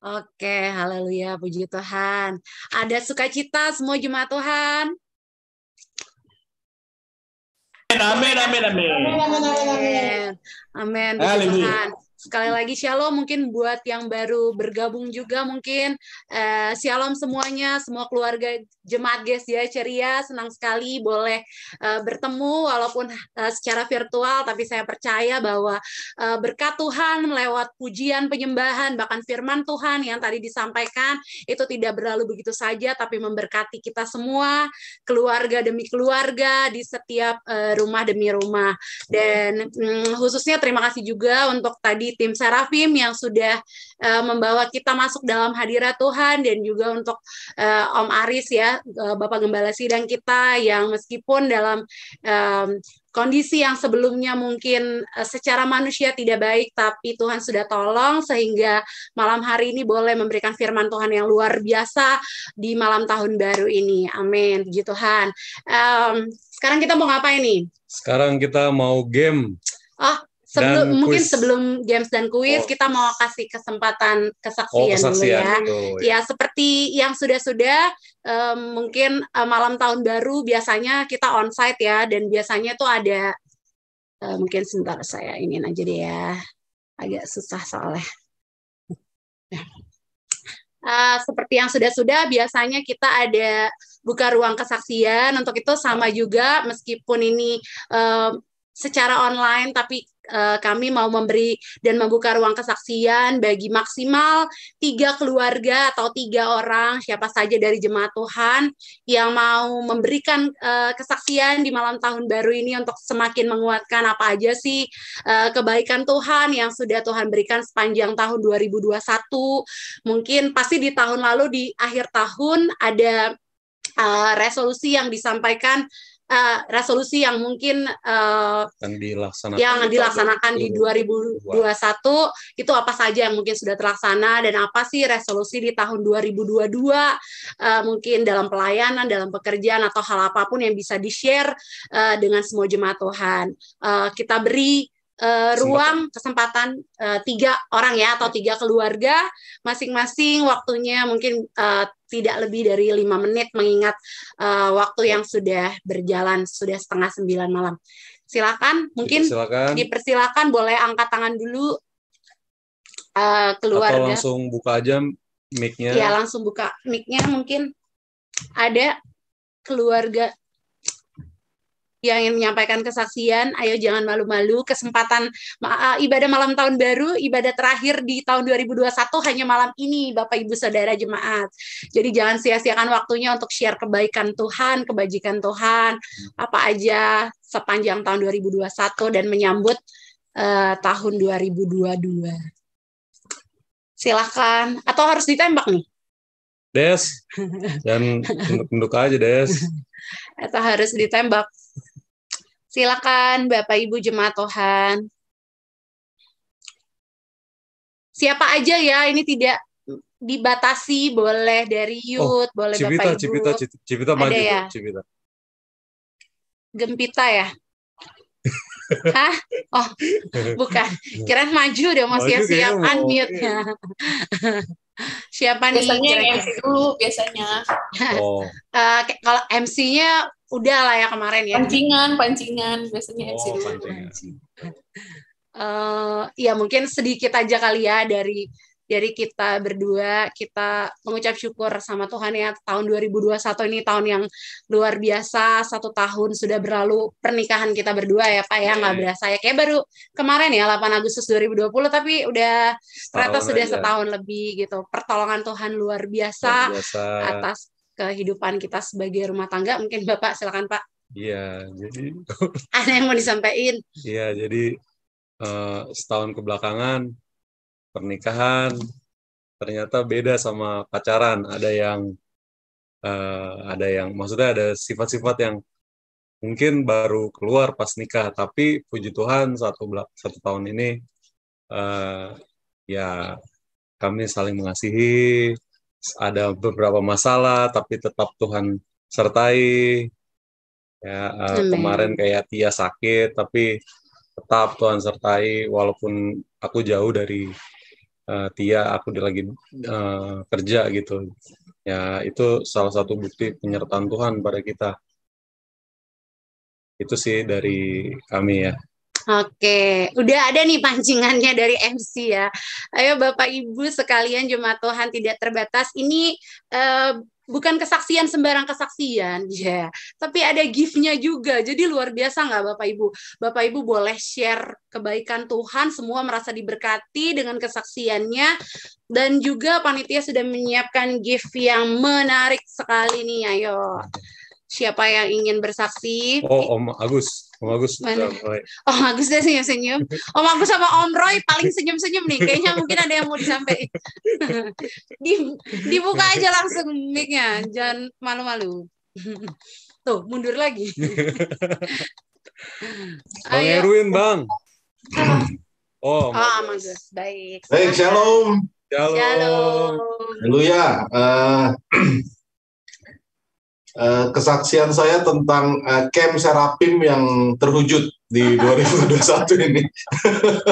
Oke, haleluya, puji Tuhan. Ada sukacita semua jemaat Tuhan. Amin, amin, amin. Amin. Amin, puji Haleluya. Tuhan. Sekali lagi shalom mungkin buat yang baru bergabung juga mungkin eh, shalom semuanya, semua keluarga jemaat Gesia Ceria senang sekali boleh eh, bertemu walaupun eh, secara virtual tapi saya percaya bahwa eh, berkat Tuhan lewat pujian penyembahan bahkan firman Tuhan yang tadi disampaikan itu tidak berlalu begitu saja tapi memberkati kita semua keluarga demi keluarga di setiap eh, rumah demi rumah. Dan mm, khususnya terima kasih juga untuk tadi tim Serafim yang sudah eh, membawa kita masuk dalam hadirat Tuhan dan juga untuk eh, Om Aris ya eh, Bapak Gembala Sidang kita yang meskipun dalam em, kondisi yang sebelumnya mungkin secara manusia tidak baik tapi Tuhan sudah tolong sehingga malam hari ini boleh memberikan firman Tuhan yang luar biasa di malam tahun baru ini. Amin. Puji Tuhan. Em, sekarang kita mau ngapain nih? Sekarang kita mau game. Oh, sebelum Dan mungkin kuis. sebelum games dan kuis Oh. kita mau kasih kesempatan Oh, kesaksian, dulu kesaksian. ya. Tuh. Ya, seperti yang sudah-sudah em, mungkin eh, malam tahun baru biasanya kita onsite ya dan biasanya tuh ada eh, mungkin sebentar saya ini aja deh ya. Agak susah soalnya. Ya. Eh, seperti yang sudah-sudah biasanya kita ada buka ruang kesaksian untuk itu sama juga meskipun ini em, secara online tapi eh, kami mau memberi dan membuka ruang kesaksian bagi maksimal tiga keluarga atau tiga orang siapa saja dari jemaat Tuhan yang mau memberikan eh, kesaksian di malam tahun baru ini untuk semakin menguatkan apa aja sih eh, kebaikan Tuhan yang sudah Tuhan berikan sepanjang tahun 2021 mungkin pasti di tahun lalu di akhir tahun ada uh, resolusi yang disampaikan eh, resolusi yang mungkin eh, Akan dilaksanakan. yang dilaksanakan di 2021 itu apa saja yang mungkin sudah terlaksana dan apa sih resolusi di tahun 2022 eh, mungkin dalam pelayanan, dalam pekerjaan atau hal apa pun yang bisa di-share eh, dengan semua jemaat Tuhan. Eh, kita beri eh, ruang kesempatan eh, tiga orang ya atau tiga keluarga masing-masing waktunya mungkin eh, tidak lebih dari lima menit mengingat eh, waktu yang sudah berjalan sudah setengah sembilan malam. Silakan mungkin Silakan. dipersilakan boleh angkat tangan dulu Atau keluarga. langsung buka aja mic-nya. Ya langsung buka mic-nya mungkin ada keluarga yang ingin menyampaikan kesaksian, ayo jangan malu-malu. Kesempatan eh, ibadah malam tahun baru, ibadah terakhir di tahun 2021 hanya malam ini, Bapak Ibu Saudara jemaat. Jadi jangan sia-siakan waktunya untuk share kebaikan Tuhan, kebajikan Tuhan, apa aja sepanjang tahun 2021 dan menyambut eh, tahun 2022. Silakan. Atau harus ditembak nih? Des. Dan tunduk-tunduk aja, Des. atau harus ditembak. Silakan Bapak Ibu jemaat Tuhan. Siapa aja ya, ini tidak dibatasi, boleh dari youth, boleh Cipita, Bapak Ibu. Cipita, Cipita, Cipita Ada maju, ya? Cipita. Gempita ya? Hah? Oh, bukan. Kirain maju udah mau Maju siap-siap mau- unmute-nya. Siapa nih? Biasanya? MC dulu, biasanya. Oh, Eh, kayak- kalau MC-nya udah lah ya kemarin ya. Pancingan, pancingan. Biasanya MC oh dulu. pancingan. eh ya mungkin sedikit aja kali ya dari dari kita berdua kita mengucap syukur sama Tuhan ya tahun 2021 ini tahun yang luar biasa satu tahun sudah berlalu pernikahan kita berdua ya Pak ya nggak Iya. berasa ya kayak baru kemarin ya 8 Agustus 2020 tapi udah ternyata sudah aja. setahun lebih gitu pertolongan Tuhan luar biasa Luar biasa. atas kehidupan kita sebagai rumah tangga mungkin Bapak silakan Pak Iya, jadi ada yang mau disampaikan Iya, jadi eh, setahun kebelakangan pernikahan ternyata beda sama pacaran. Ada yang eh, ada yang maksudnya ada sifat-sifat yang mungkin baru keluar pas nikah, tapi puji Tuhan satu satu tahun ini eh, ya kami saling mengasihi. Ada beberapa masalah, tapi tetap Tuhan sertai. Ya, Amin. kemarin kayak Tia sakit, tapi tetap Tuhan sertai walaupun aku jauh dari eh, Tia, aku lagi eh, kerja gitu. Ya, itu salah satu bukti penyertaan Tuhan pada kita. Itu sih dari kami ya. Oke, udah ada nih pancingannya dari MC ya. Ayo Bapak Ibu sekalian jemaat Tuhan tidak terbatas. Ini eh, bukan kesaksian sembarang kesaksian, ya. Tapi ada gift-nya juga. Jadi luar biasa nggak Bapak Ibu? Bapak Ibu boleh share kebaikan Tuhan. Semua merasa diberkati dengan kesaksiannya. Dan juga panitia sudah menyiapkan gift yang menarik sekali nih. Ayo, siapa yang ingin bersaksi? Oh, Om Agus, Om Agus Mana? mulai. Om Agus deh senyum-senyum. Om Agus sama Om Roy paling senyum-senyum nih. Kayaknya mungkin ada yang mau disampaikan. Di- dibuka aja langsung mic-nya. Jangan malu-malu. Tuh, mundur lagi. Bang Ayo. Erwin, Bang. Oh, Oh, Om Agus. Baik. Baik, shalom. Shalom. Shalom. Haleluya. Eh, eh, kesaksian saya tentang eh, camp Serapim yang terwujud di 2021 ini.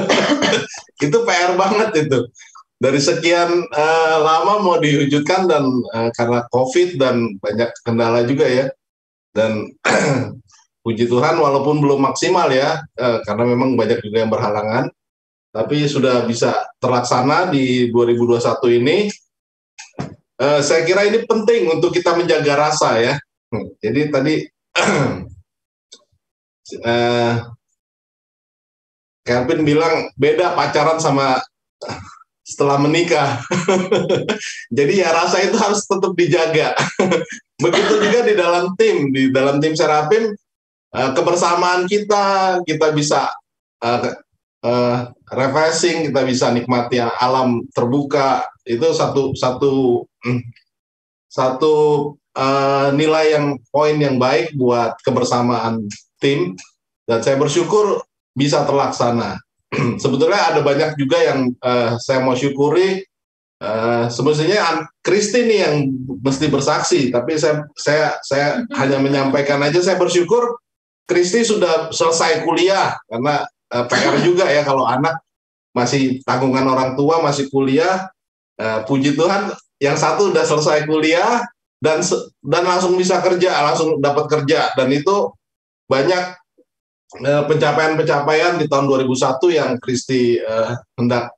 itu PR banget itu. Dari sekian eh, lama mau diwujudkan dan eh, karena COVID dan banyak kendala juga ya. Dan puji Tuhan walaupun belum maksimal ya, eh, karena memang banyak juga yang berhalangan tapi sudah bisa terlaksana di 2021 ini. Eh, saya kira ini penting untuk kita menjaga rasa ya. Hmm, Jadi tadi Kelvin bilang beda pacaran sama setelah menikah. Jadi ya rasa itu harus tetap dijaga. Begitu juga di dalam tim, di dalam tim Serapim eh, kebersamaan kita, kita bisa eh, refreshing, kita bisa nikmati alam terbuka. Itu satu satu hmm, satu eh, nilai yang poin yang baik buat kebersamaan tim dan saya bersyukur bisa terlaksana. Sebetulnya ada banyak juga yang eh, saya mau syukuri. Semestinya An- Kristi nih yang mesti bersaksi, tapi saya saya saya hanya menyampaikan aja. Saya bersyukur Kristi sudah selesai kuliah karena eh, PR juga ya kalau anak masih tanggungan orang tua masih kuliah. Eh, puji Tuhan, yang satu udah selesai kuliah dan dan langsung bisa kerja, langsung dapat kerja dan itu banyak eh, pencapaian-pencapaian di tahun 2001 yang Kristi eh, hendak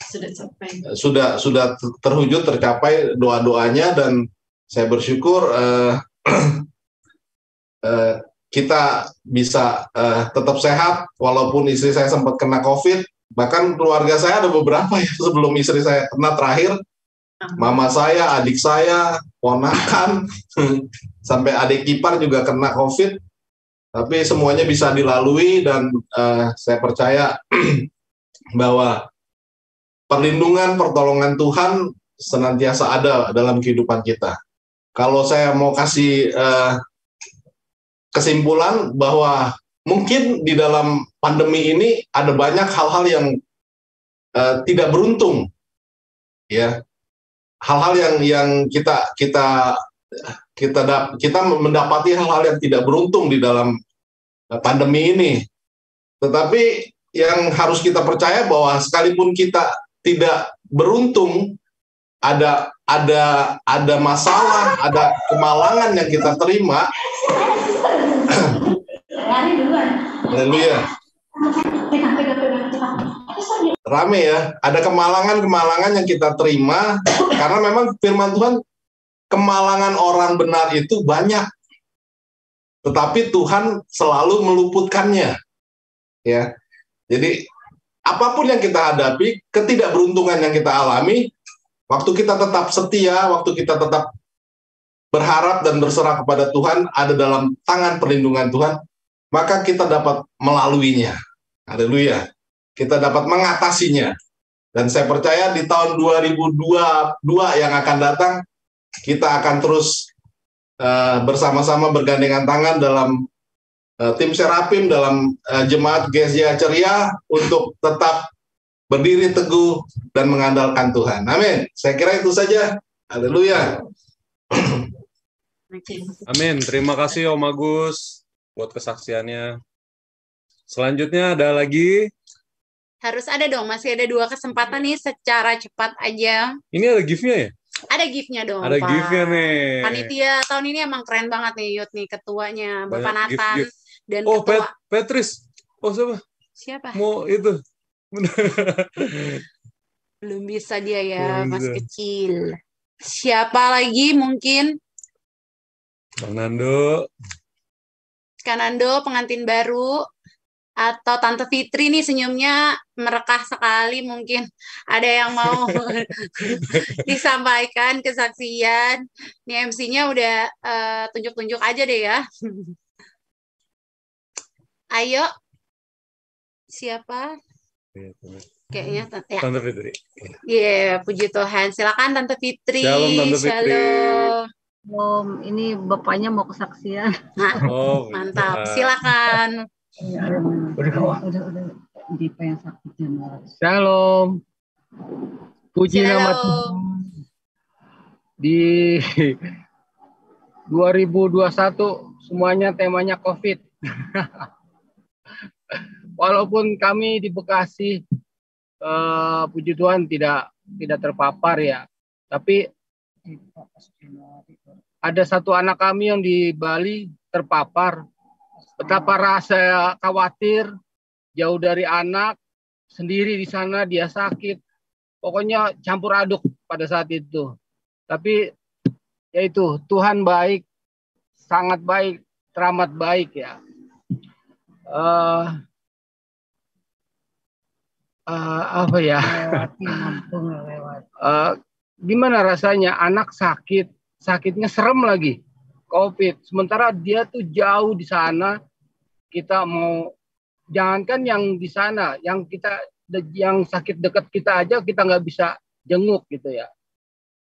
Sudah capek. sudah sudah ter- terwujud tercapai doa-doanya dan saya bersyukur eh, eh, kita bisa eh, tetap sehat walaupun istri saya sempat kena covid. Bahkan keluarga saya ada beberapa ya sebelum istri saya kena terakhir. Mama saya adik saya ponakan. Sampai adik ipar juga kena covid. Tapi semuanya bisa dilalui dan eh, saya percaya bahwa perlindungan pertolongan Tuhan senantiasa ada dalam kehidupan kita. Kalau saya mau kasih eh, kesimpulan bahwa mungkin di dalam pandemi ini ada banyak hal-hal yang eh, tidak beruntung, ya, hal-hal yang yang kita kita kita dap- kita mendapati hal-hal yang tidak beruntung di dalam eh, pandemi ini. Tetapi yang harus kita percaya bahwa sekalipun kita tidak beruntung ada ada ada masalah, ada kemalangan yang kita terima. Haleluya. Rame ya, ada kemalangan-kemalangan yang kita terima karena memang firman Tuhan kemalangan orang benar itu banyak. Tetapi Tuhan selalu meluputkannya. Ya. Jadi apa pun yang kita hadapi, ketidakberuntungan yang kita alami, waktu kita tetap setia, waktu kita tetap berharap dan berserah kepada Tuhan, ada dalam tangan perlindungan Tuhan, maka kita dapat melaluinya. Haleluya. Kita dapat mengatasinya. Dan saya percaya di tahun 2022 yang akan datang, kita akan terus eh, bersama-sama bergandengan tangan dalam eh, tim Serapim, dalam eh, jemaat GSJ Ceria untuk tetap berdiri teguh dan mengandalkan Tuhan. Amin. Saya kira itu saja. Haleluya. Amin. Terima kasih Om Agus buat kesaksiannya. Selanjutnya ada lagi. Harus ada dong, masih ada dua kesempatan nih secara cepat aja. Ini ada gift-nya ya? Ada gift-nya dong, Ada gift-nya nih. Panitia tahun ini emang keren banget nih Yud nih ketuanya Bapak Banyak Nathan gift-gift. dan Oh, ketua Pet Petris. Oh, siapa? siapa? Mau itu. Belum bisa dia ya, Belum masih bisa. kecil. Siapa lagi mungkin Bang Nando. Kanando pengantin baru atau Tante Fitri nih senyumnya merekah sekali mungkin ada yang mau disampaikan kesaksian. Nih MC-nya udah eh, tunjuk-tunjuk aja deh ya. Ayo. Siapa? Kayaknya Tante ya. Tante Fitri. Iya, puji Tuhan. Silakan Tante Fitri. Shalom, Tante Fitri. Shalom. Om, ini bapaknya mau kesaksian. Nah, Oh, mantap. iya. Silakan. Udah, udah, udah. Di yang Mas. Shalom. Puji nama Shalom. Tuhan. Di 2021 semuanya temanya COVID. Walaupun kami di Bekasi eh, puji Tuhan tidak tidak terpapar ya. Tapi ada satu anak kami yang di Bali terpapar. Betapa rasa khawatir jauh dari anak sendiri di sana dia sakit. Pokoknya campur aduk pada saat itu. Tapi yaitu Tuhan baik, sangat baik, teramat baik ya. Eh eh, apa ya? Lewati lewat. Eh, gimana rasanya anak sakit, sakitnya serem lagi, COVID. Sementara dia tuh jauh di sana, kita mau jangankan yang di sana, yang kita yang sakit dekat kita aja kita nggak bisa jenguk gitu ya.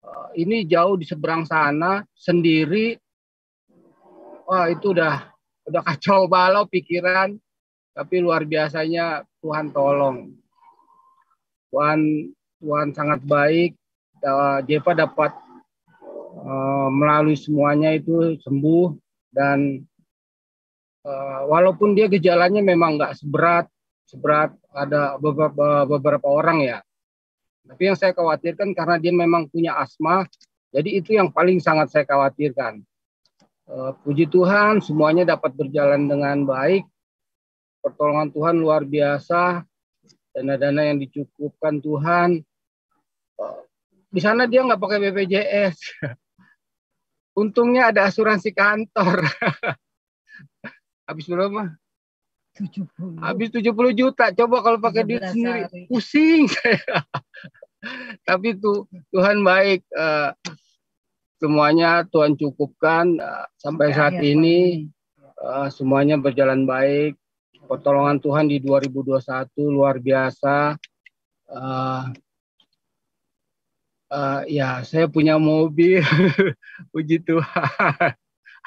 Eh, ini jauh di seberang sana sendiri. Wah itu udah udah kacau balau pikiran. Tapi luar biasanya Tuhan tolong. Tuhan Tuhan sangat baik. Uh, Jeva dapat uh, melalui semuanya itu sembuh dan uh, walaupun dia gejalanya memang nggak seberat seberat ada beberapa beberapa orang ya tapi yang saya khawatirkan karena dia memang punya asma, jadi itu yang paling sangat saya khawatirkan. Uh, puji Tuhan, semuanya dapat berjalan dengan baik. Pertolongan Tuhan luar biasa. Dana-dana yang dicukupkan Tuhan. Uh, di sana dia nggak pakai BPJS. Untungnya ada asuransi kantor. Habis berapa? 70. Habis 70 juta. Coba kalau pakai duit sendiri, hari. pusing saya. Tapi tuh Tuhan baik. Uh, semuanya Tuhan cukupkan uh, sampai saat ini uh, semuanya berjalan baik. Pertolongan Tuhan di 2021 luar biasa. Uh, uh, ya, saya punya mobil. Puji Tuhan.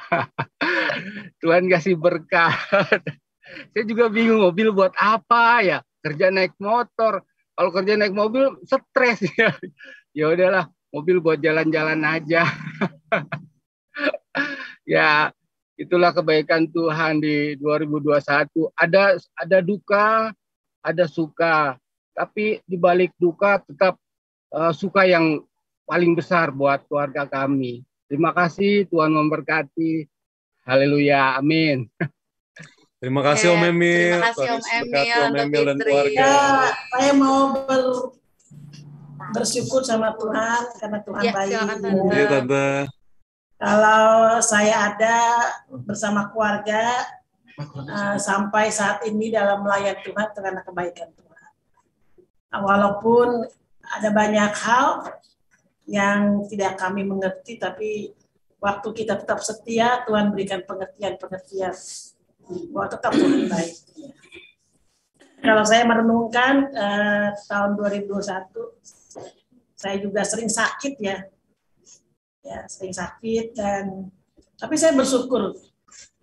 Tuhan kasih berkat. Saya juga bingung mobil buat apa ya? Kerja naik motor. Kalau kerja naik mobil stres. Ya ya udahlah mobil buat jalan-jalan aja. Ya itulah kebaikan Tuhan di 2021 ada ada duka ada suka. Tapi di balik duka tetap uh, suka yang paling besar buat keluarga kami terima kasih Tuhan memberkati haleluya amin Terima kasih Om Emil. Terima kasih Om Emil, Om Emil dan keluarga. Ya, saya mau ber, bersyukur sama Tuhan karena Tuhan ya, baik. Iya Tante. Kalau saya ada bersama keluarga uh, sampai saat ini dalam melayani Tuhan karena kebaikan Tuhan. Walaupun ada banyak hal yang tidak kami mengerti, tapi waktu kita tetap setia, Tuhan berikan pengertian-pengertian bahwa tetap Tuhan baik. Kalau saya merenungkan eh, tahun 2021, saya juga sering sakit ya, ya sering sakit dan tapi saya bersyukur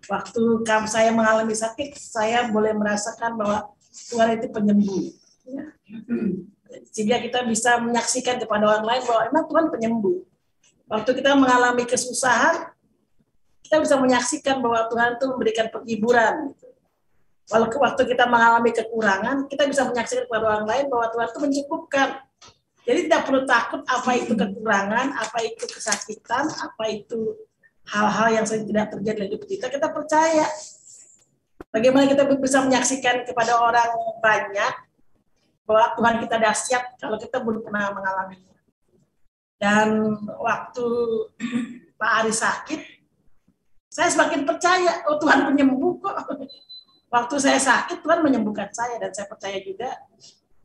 waktu saya mengalami sakit, saya boleh merasakan bahwa Tuhan itu penyembuh. Ya. Sehingga kita bisa menyaksikan kepada orang lain bahwa emang Tuhan penyembuh. Waktu kita mengalami kesusahan, kita bisa menyaksikan bahwa Tuhan itu memberikan penghiburan. Gitu. Walau waktu kita mengalami kekurangan, kita bisa menyaksikan kepada orang lain bahwa Tuhan itu mencukupkan. Jadi tidak perlu takut apa itu kekurangan, apa itu kesakitan, apa itu hal-hal yang sering tidak terjadi dalam hidup kita. Kita percaya. Bagaimana kita bisa menyaksikan kepada orang banyak bahwa Tuhan kita dahsyat kalau kita belum pernah mengalaminya. Dan waktu Pak Ari sakit, saya semakin percaya, oh Tuhan penyembuh kok. Waktu saya sakit, Tuhan menyembuhkan saya. Dan saya percaya juga,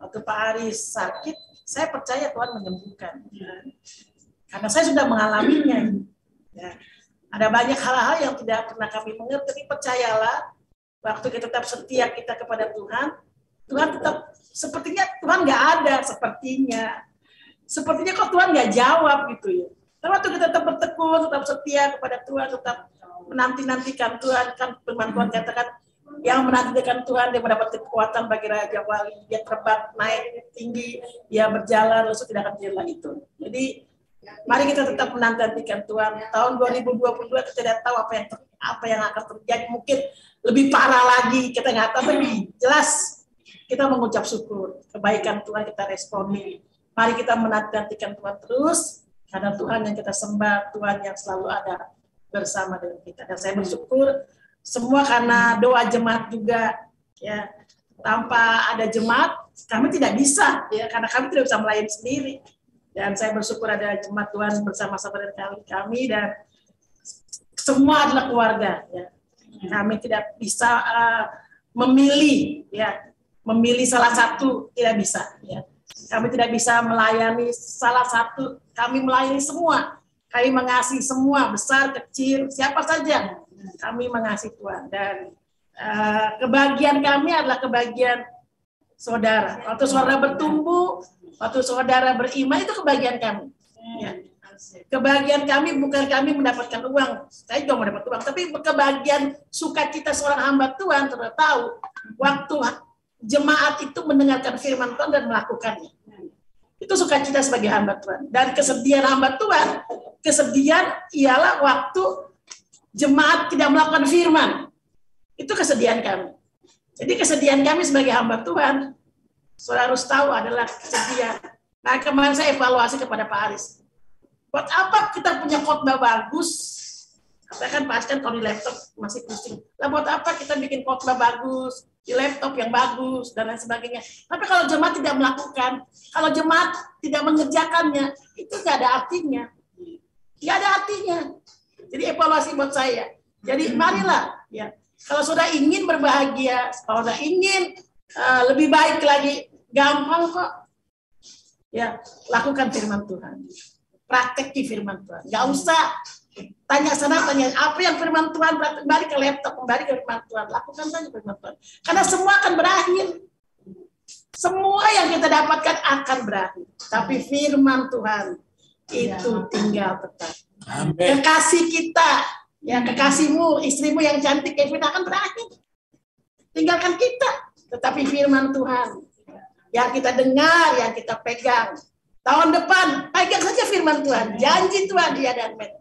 waktu Pak Aris sakit, saya percaya Tuhan menyembuhkan. Karena saya sudah mengalaminya. Ya. Ada banyak hal-hal yang tidak pernah kami mengerti, percayalah, waktu kita tetap setia kita kepada Tuhan, Tuhan tetap, sepertinya Tuhan nggak ada, sepertinya. Sepertinya kok Tuhan nggak jawab gitu ya. Tapi waktu kita tetap bertekun, tetap setia kepada Tuhan, tetap menanti-nantikan Tuhan kan firman Tuhan katakan yang menantikan Tuhan dia mendapat kekuatan bagi Raja Wali dia terbang naik tinggi dia berjalan lalu tidak akan jelah itu jadi mari kita tetap menantikan Tuhan tahun 2022 kita tidak tahu apa yang apa yang akan terjadi mungkin lebih parah lagi kita nggak tahu tapi jelas kita mengucap syukur kebaikan Tuhan kita responi mari kita menantikan Tuhan terus karena Tuhan yang kita sembah Tuhan yang selalu ada bersama dengan kita. Dan saya bersyukur semua karena doa jemaat juga ya tanpa ada jemaat kami tidak bisa ya karena kami tidak bisa melayani sendiri. Dan saya bersyukur ada jemaat Tuhan bersama-sama dengan kami dan semua adalah keluarga ya. Kami tidak bisa uh, memilih ya memilih salah satu tidak bisa ya. Kami tidak bisa melayani salah satu, kami melayani semua kami mengasihi semua, besar, kecil, siapa saja. Kami mengasihi Tuhan. Dan uh, kebahagiaan kami adalah kebahagiaan saudara. Waktu saudara bertumbuh, waktu saudara beriman, itu kebahagiaan kami. Ya. Kebahagiaan kami bukan kami mendapatkan uang. Saya juga mendapat uang, tapi kebahagiaan sukacita seorang hamba Tuhan sudah tahu waktu jemaat itu mendengarkan firman Tuhan dan melakukannya. Itu sukacita sebagai hamba Tuhan. Dan kesedihan hamba Tuhan, kesedihan ialah waktu jemaat tidak melakukan firman. Itu kesedihan kami. Jadi kesedihan kami sebagai hamba Tuhan, saudara harus tahu adalah kesedihan. Nah kemarin saya evaluasi kepada Pak Aris Buat apa kita punya khotbah bagus? Saya kan pas kan kalau di laptop masih pusing. Lah buat apa kita bikin khotbah bagus, di laptop yang bagus dan lain sebagainya. Tapi kalau jemaat tidak melakukan, kalau jemaat tidak mengerjakannya, itu nggak ada artinya. Nggak ada artinya. Jadi evaluasi buat saya. Jadi marilah, ya. Kalau sudah ingin berbahagia, kalau sudah ingin uh, lebih baik lagi, gampang kok. Ya, lakukan firman Tuhan praktek di firman Tuhan. Gak usah tanya sana tanya apa yang firman Tuhan kembali ke laptop kembali ke firman Tuhan. Lakukan saja firman Tuhan. Karena semua akan berakhir. Semua yang kita dapatkan akan berakhir. Tapi firman Tuhan itu tinggal tetap. Amen. kekasih kita ya kekasihmu istrimu yang cantik Kevin akan berakhir. Tinggalkan kita tetapi firman Tuhan yang kita dengar yang kita pegang. Tahun depan, pegang saja firman Tuhan. Janji Tuhan dia dan men.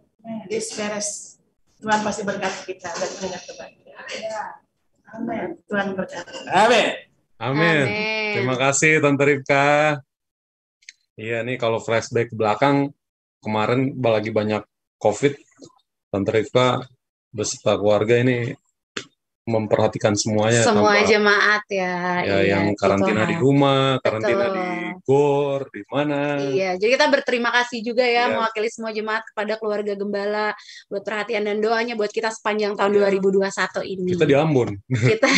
This beres. Tuhan pasti berkati kita dan ingat kebahagiaan. Amin. Tuhan berkati. Amin. Amin. Terima kasih Tante Ripka. Iya nih kalau flashback ke belakang kemarin lagi banyak COVID, Tante Ripka beserta keluarga ini memperhatikan semuanya semua tanpa, jemaat ya ya iya, yang karantina gitu. di rumah karantina Betul. di gor di mana iya jadi kita berterima kasih juga ya, ya mewakili semua jemaat kepada keluarga gembala buat perhatian dan doanya buat kita sepanjang tahun ya. 2021 ini kita di Ambon kita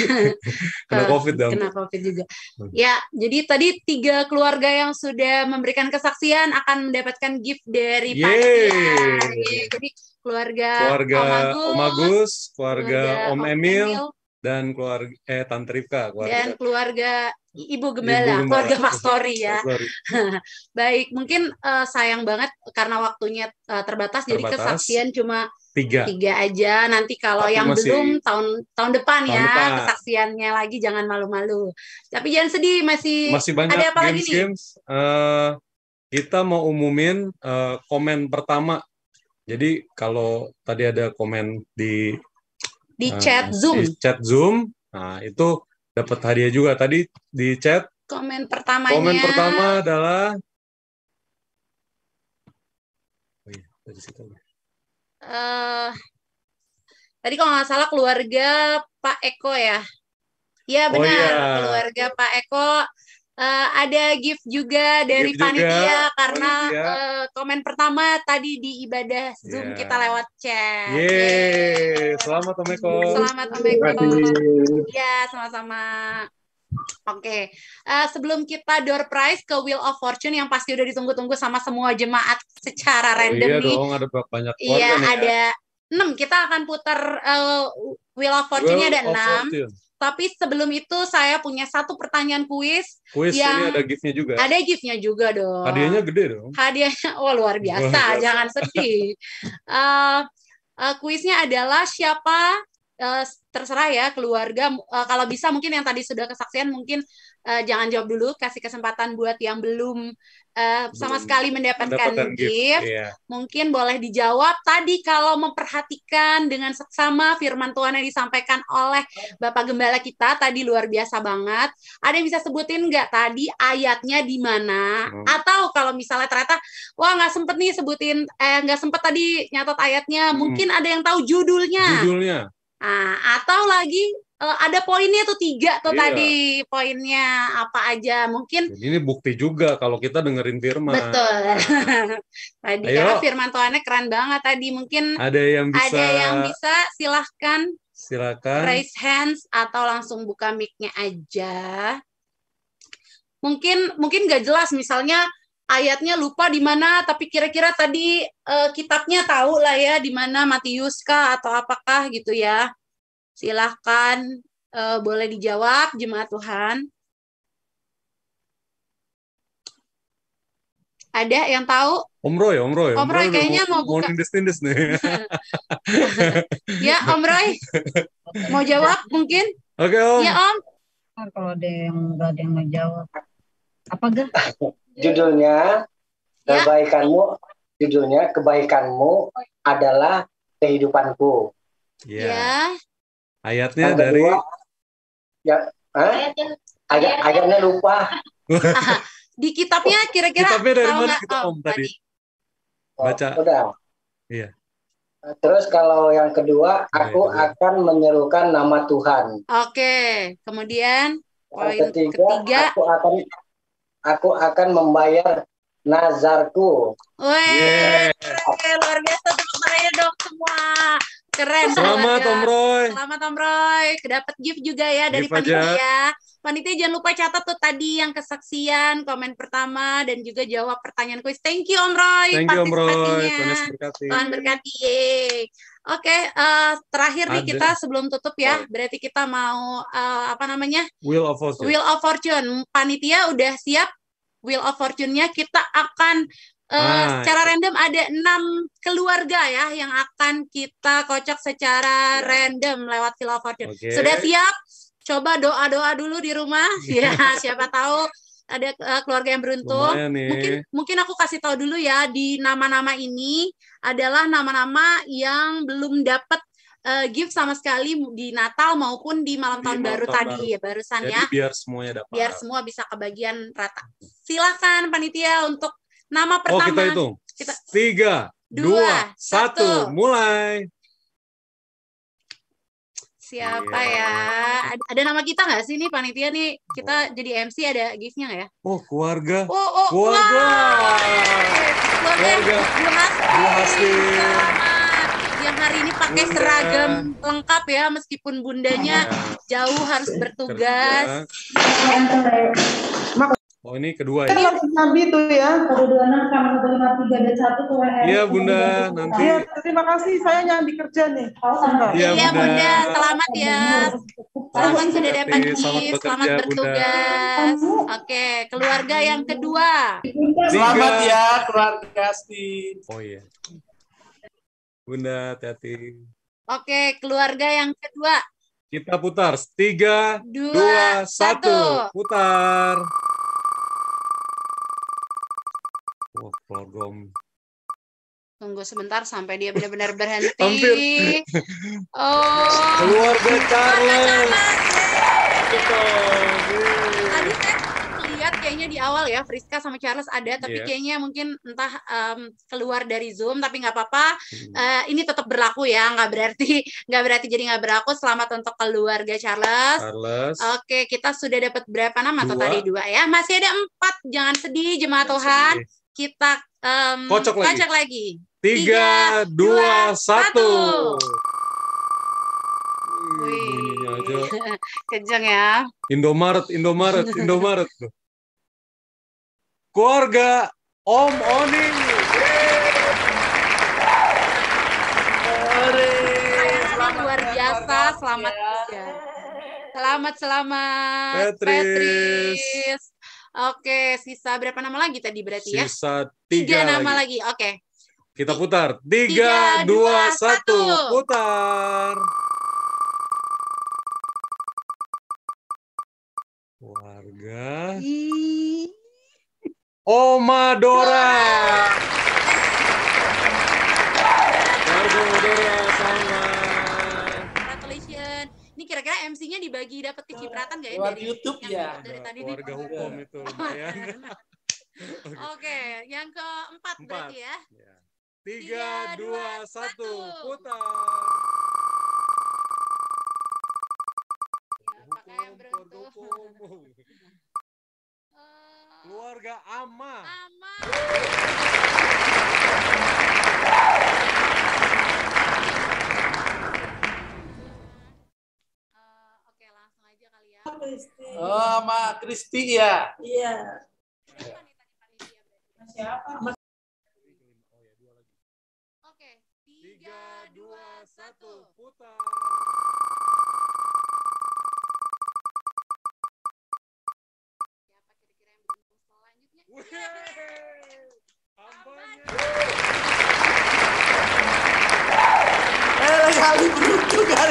kena covid dan kena covid juga hmm. ya jadi tadi tiga keluarga yang sudah memberikan kesaksian akan mendapatkan gift dari Panitia jadi keluarga, keluarga Om Agus, Om Agus keluarga, keluarga Om, Om Emil, Emil dan keluarga eh Tante Rifka keluarga. dan keluarga Ibu Gembala, Ibu Gembala. keluarga Pastori ya. Baik, mungkin uh, sayang banget karena waktunya uh, terbatas, terbatas, jadi kesaksian cuma tiga. tiga aja. Nanti kalau Tapi yang masih... belum tahun tahun depan tahun ya depan. kesaksiannya lagi jangan malu-malu. Tapi jangan sedih masih, masih banyak ada apa games, lagi nih? Games. Uh, kita mau umumin uh, komen pertama jadi kalau tadi ada komen di di uh, chat Zoom, di chat Zoom, nah itu dapat hadiah juga. Tadi di chat komen pertamanya. Komen pertama adalah Oh iya, dari situ. Uh, tadi kalau nggak salah keluarga Pak Eko ya. Iya benar, oh, iya. keluarga Pak Eko uh, ada gift juga dari gift panitia juga, karena Uh, komen pertama tadi di ibadah Zoom yeah. kita lewat chat. Yeay, selamat Om Eko. Selamat Om Eko. Iya, sama-sama. Oke, okay. uh, eh, sebelum kita door prize ke Wheel of Fortune yang pasti udah ditunggu-tunggu sama semua jemaat secara oh, random iya nih. dong, ada banyak Iya, nih, ada enam. Ya. Kita akan putar uh, Wheel of Fortune-nya ada enam. Tapi sebelum itu saya punya satu pertanyaan kuis. Kuis yang ini ada giftnya juga. Ada giftnya juga dong. Hadiahnya gede dong. Hadiahnya, oh luar biasa, luar biasa. jangan sedih. uh, uh, kuisnya adalah siapa uh, terserah ya keluarga. Uh, kalau bisa mungkin yang tadi sudah kesaksian mungkin uh, jangan jawab dulu, kasih kesempatan buat yang belum uh, sama sekali mendapatkan, mendapatkan gift, gift. Iya. mungkin boleh dijawab tadi kalau memperhatikan dengan seksama firman Tuhan yang disampaikan oleh Bapak Gembala kita tadi luar biasa banget. Ada yang bisa sebutin nggak tadi ayatnya di mana? Hmm. Atau kalau misalnya ternyata wah nggak sempet nih sebutin eh nggak sempet tadi nyatat ayatnya, hmm. mungkin ada yang tahu judulnya. Judulnya. Nah, atau lagi uh, ada poinnya tuh tiga tuh iya. tadi poinnya apa aja. Mungkin Jadi ini bukti juga kalau kita dengerin firman. Betul. Tadi Ayo. karena firman Tuhannya keren banget tadi. Mungkin ada yang bisa ada yang bisa silahkan silakan. raise hands atau langsung buka mic-nya aja. Mungkin mungkin nggak jelas. Misalnya ayatnya lupa di mana tapi kira-kira tadi uh, kitabnya tahu lah ya di mana Matius kah atau apakah gitu ya Silahkan uh, boleh dijawab jemaat Tuhan. Ada yang tahu? Om Roy, Om Roy. Om Roy kayaknya mau buka. nindis-nindis nih. Ya, Om Roy. Mau jawab mungkin? Oke, Om. Ya, Om. Kalau ada yang nggak ada yang mau jawab. Apa gak? Judulnya Ya. kebaikanmu, judulnya kebaikanmu adalah kehidupanku. Iya. Ya. Ayatnya Yang dari kedua, ya, Hah? Agak, agaknya lupa. Di kitabnya kira-kira Kitabnya dari mana kita, Oh, Om, tadi? Oh, Baca. Udah. Iya. Terus kalau yang kedua, aku Iya, akan menyerukan nama Tuhan. Oke. Kemudian Yang poin ketiga, ketiga. aku akan aku akan membayar nazarku. Weh, keren, luar biasa tepuk tangannya dong semua. Keren. Selamat. Om Roy. Selamat Om Roy. Dapat gift juga ya dari Gift aja. panitia. Panitia jangan lupa catat tuh tadi yang kesaksian, komen pertama dan juga jawab pertanyaan kuis. Thank you Om Roy. Thank you Om Roy. Tuhan berkati. Tuhan berkati. Yeay. Oke, eh, terakhir nih kita sebelum tutup ya. Berarti kita mau eh, apa namanya? Wheel of Fortune. Wheel of Fortune. Panitia udah siap Wheel of Fortune-nya kita akan eh, Ah, secara random ada enam keluarga ya yang akan kita kocok secara random lewat Wheel of Fortune. Oke. Sudah siap? Coba doa-doa dulu di rumah. Ya, siapa tahu ada eh, keluarga yang beruntung. Nih. Mungkin mungkin aku kasih tahu dulu ya di nama-nama ini adalah nama-nama yang belum dapat eh, gift sama sekali di Natal maupun di malam Di tahun malam baru tahun tadi baru. ya barusan Jadi ya biar semuanya dapat. biar semua bisa kebagian rata. Silakan panitia untuk nama Oh, pertama. kita hitung. Kita- Tiga, Dua, dua, satu. satu, mulai. Siapa Iya. ya? Ada, nama kita nggak sih nih panitia nih? Kita jadi MC ada giftnya nggak ya? Oh, keluarga. Oh, oh, Keluarga. Keluarga Keluarga. Hasti. Yang hari ini pakai Bunda. seragam lengkap ya, meskipun bundanya jauh harus bertugas. Oh, ini kedua Kan ya. langsung nabi itu ya. Satu dua enam sama satu lima tiga dan satu tuh. Iya, Bunda. Nanti Iya, terima kasih. Saya nyambi kerja nih. Sebentar. Iya, Iya Bunda. Bunda, selamat ya. Selamat sudah dapat selamat selamat Bunda. bertugas. Oke, keluarga yang kedua. Selamat ya keluarga Asti. Oh iya. Bunda, hati-hati. Oke, keluarga yang kedua. Kita putar. Tiga, Dua, dua, satu. satu. Putar. Wah, keluarga Om. Tunggu sebentar sampai dia benar-benar berhenti. Hampir. Oh. Keluarga Charles. Tadi saya lihat kayaknya di awal ya Friska sama Charles ada, tapi Iya. kayaknya mungkin entah em, keluar dari Zoom, tapi nggak apa-apa. Hmm. Eh, ini tetap berlaku ya, nggak berarti nggak berarti jadi nggak berlaku. Selamat untuk keluarga Charles. Charles. Oke, kita sudah dapat berapa nama tuh Dua. tadi dua ya? Masih ada empat. Jangan sedih, jemaat Tuhan. Kita em, Kocok lagi. lagi. Tiga, dua, satu. Wih. Bunyinya aja. Kenceng ya. Indomaret, Indomaret, Indomaret. Keluarga Om Oni. Sayang luar biasa. Selamat juga. Selamat, selamat. Petris. Oke, sisa berapa nama lagi tadi berarti ya? Sisa Tiga tiga nama lagi. lagi. Oke. Kita putar. Tiga, Tiga, dua, dua, satu. satu. Putar. Warga. Oma Dora. MC-nya dibagi dapat kecipratan nggak ya Lewat dari YouTube ya. dari tadi nih? Warga hukum itu lumayan. Oke, yang keempat Empat. berarti ya. Tiga, dua, satu. Putar. Apakah yang beruntung? Keluarga Ama. Oke, Kristi. Oh, sama Kristi ya? Iya. Siapa? Oke, tiga, dua, satu, putar. Siapa kira-kira yang selanjutnya? Eh, kali beruntung kan?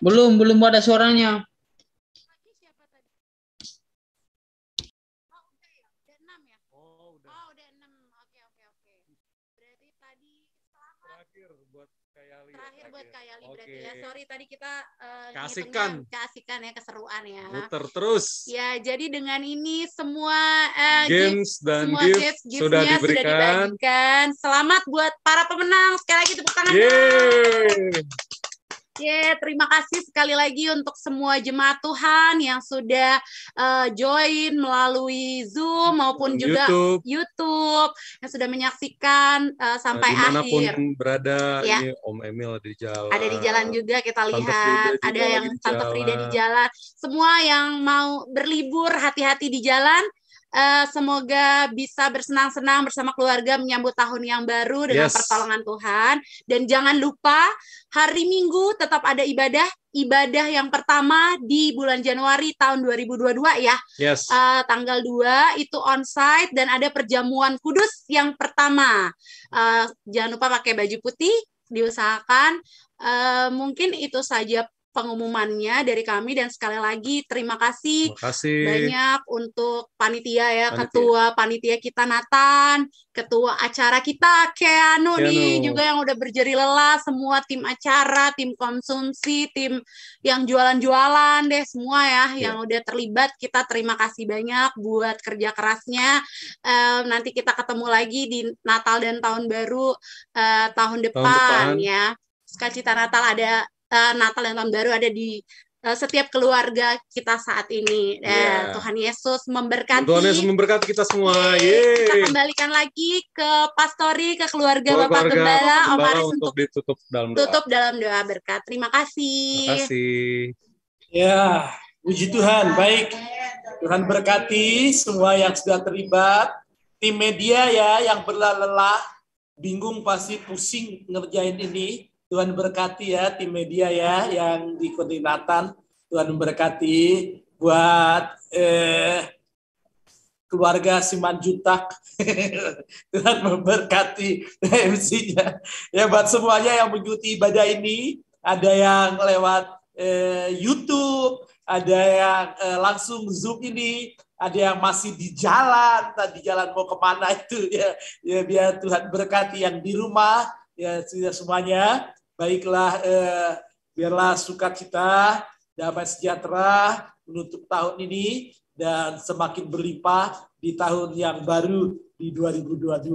Belum belum ada suaranya. Terakhir buat Kayali. Terakhir buat Kayali berarti Oke. ya. Sorry tadi kita eh, Keasikan. ngitungnya keasikan ya, keseruan ya. Muter terus. Ya, jadi dengan ini semua eh, Games gift- dan semua gift gift, sudah gift-nya diberikan. dibagikan. Selamat buat para pemenang. Sekali lagi tepuk tangan. Yeay. Ye, terima kasih sekali lagi untuk semua jemaat Tuhan yang sudah eh, join melalui Zoom maupun juga YouTube. YouTube yang sudah menyaksikan eh, sampai di mana pun akhir. berada, Ya. ini Om Emil di jalan. Ada di jalan juga kita lihat, ada yang Tante Frida di jalan. Semua yang mau berlibur hati-hati di jalan. Eh, semoga bisa bersenang-senang bersama keluarga menyambut tahun yang baru dengan Yes. pertolongan Tuhan. Dan jangan lupa hari Minggu tetap ada ibadah, ibadah yang pertama di bulan Januari tahun 2022 ya. Yes. Eh, tanggal 2 itu onsite dan ada perjamuan kudus yang pertama. Eh, jangan lupa pakai baju putih, diusahakan. Eh, mungkin itu saja pengumumannya dari kami dan sekali lagi terima kasih Terima kasih. banyak untuk panitia ya, Panitia. ketua panitia kita Nathan, ketua acara kita Keanu nih Keanu. juga yang udah berjeri lelah, semua tim acara, tim konsumsi, tim yang jualan-jualan deh semua ya Iya. yang udah terlibat. Kita terima kasih banyak buat kerja kerasnya. Eh, nanti kita ketemu lagi di Natal dan Tahun Baru eh, tahun depan, depan. ya. Sukacita Natal ada eh, Natal dan Tahun Baru ada di eh, setiap keluarga kita saat ini. Eh, Iya. Tuhan Yesus memberkati. Tuhan Yesus memberkati kita semua. Kita Yeay. kembalikan lagi ke pastori, ke keluarga Keluarga Bapak Gembala, Om Gembala Aris untuk untuk ditutup dalam doa. tutup dalam doa berkat. Terima kasih. Terima kasih. Ya, puji Tuhan. Baik. Tuhan berkati semua yang sudah terlibat. Tim media ya yang berlelah, bingung pasti pusing ngerjain ini. Tuhan berkati ya tim media ya yang di koordinatan. Tuhan memberkati buat eh, keluarga Simanjutak. Tuhan memberkati MC-nya. Ya buat semuanya yang mengikuti ibadah ini, ada yang lewat eh, YouTube, ada yang eh, langsung Zoom ini, ada yang masih di jalan, tadi jalan mau ke mana itu ya, ya biar Tuhan berkati yang di rumah, ya sudah semuanya, baiklah eh, biarlah sukacita, damai sejahtera menutup tahun ini dan semakin berlimpah di tahun yang baru di 2022.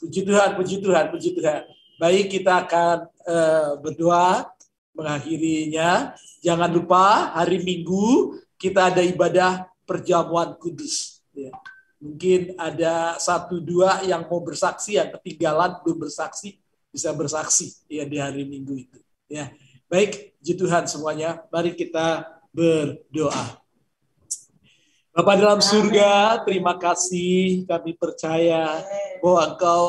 Puji Tuhan, puji Tuhan, puji Tuhan. Baik, kita akan eh, berdoa mengakhirinya. Jangan lupa hari Minggu kita ada ibadah perjamuan kudus. Ya. Mungkin ada satu dua yang mau bersaksi, yang ketinggalan belum bersaksi bisa bersaksi ya di hari Minggu itu. Ya, baik, puji Tuhan semuanya. Mari kita berdoa. Bapak dalam surga, terima kasih kami percaya bahwa Engkau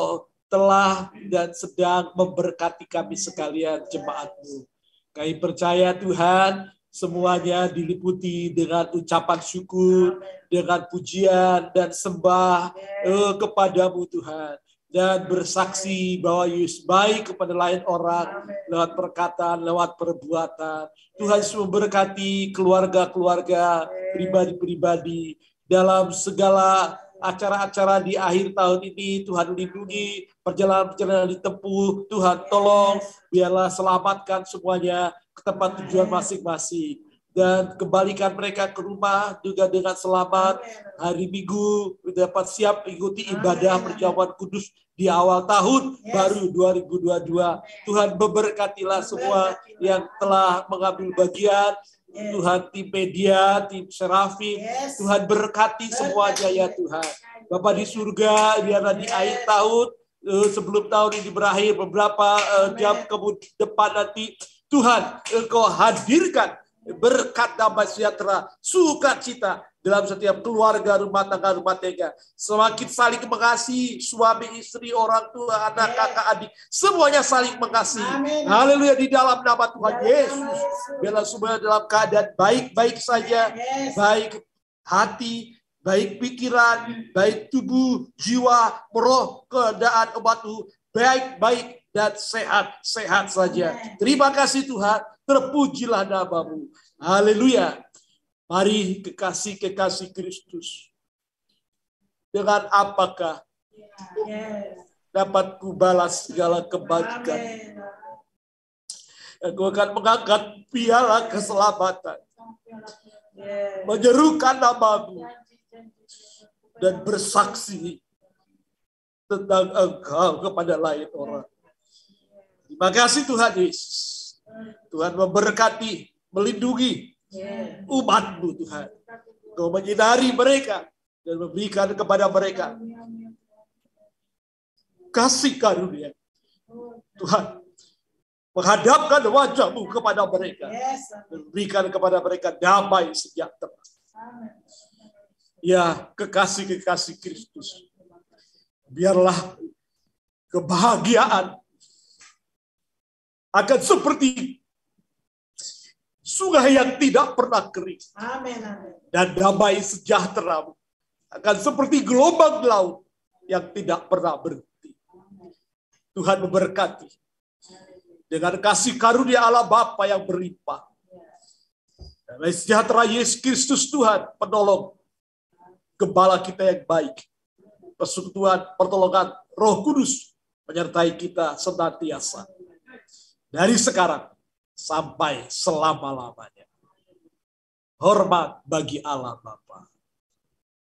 telah dan sedang memberkati kami sekalian jemaatmu. Kami percaya Tuhan, semuanya diliputi dengan ucapan syukur, dengan pujian dan sembah eh, kepadamu Tuhan. Dan bersaksi bahwa Yesus baik kepada lain orang lewat perkataan, lewat perbuatan. Tuhan Yesus memberkati keluarga-keluarga, pribadi-pribadi, dalam segala acara-acara di akhir tahun ini Tuhan lindungi. Perjalanan-perjalanan ditempuh. Tuhan tolong biarlah selamatkan semuanya ke tempat tujuan masing-masing dan kembalikan mereka ke rumah juga dengan selamat. Hari Minggu dapat siap mengikuti ibadah perjamuan kudus di awal tahun baru 2022 Tuhan memberkatilah semua yang telah mengambil bagian. Tuhan tim media, tim serafim, Tuhan berkati semuanya ya Tuhan. Bapak di surga, biarlah di akhir tahun, eh, sebelum tahun ini berakhir, beberapa eh, jam kemudian depan nanti, Tuhan Engkau hadirkan berkat damai sejahtera, sukacita dalam setiap keluarga, rumah tangga, rumah tangga. Semakin saling mengasihi, suami, istri, orang tua, anak, kakak, adik. Semuanya saling mengasihi. Haleluya di dalam nama Tuhan Yesus. Biarlah semuanya dalam keadaan baik-baik saja. Baik hati, baik pikiran, baik tubuh, jiwa, roh, keadaan umat Tuhan. Baik-baik dan sehat-sehat saja. Terima kasih Tuhan. Terpujilah namamu. Haleluya. Mari kekasih-kekasih Kristus. Dengan apakah dapat kubalas segala kebajikan? Aku akan mengangkat piala keselamatan. Menyerukan namamu. Dan bersaksi tentang engkau kepada lain orang. Terima kasih Tuhan Yesus. Tuhan memberkati, melindungi, umatmu Tuhan. Kau menyinari mereka dan memberikan kepada mereka kasih karunia. Tuhan, menghadapkan wajahmu kepada mereka. Dan berikan kepada mereka damai sejahtera. Ya, kekasih-kekasih Kristus. Biarlah kebahagiaan akan seperti sungai yang tidak pernah kering. Amin, amin. Dan damai sejahtera akan seperti gelombang laut yang tidak pernah berhenti. Tuhan memberkati dengan kasih karunia Allah Bapa yang berlimpah. Damai sejahtera Yesus Kristus Tuhan penolong gembala kita yang baik. Persekutuan, pertolongan Roh Kudus menyertai kita senantiasa. Dari sekarang sampai selama-lamanya. Hormat bagi Allah Bapa.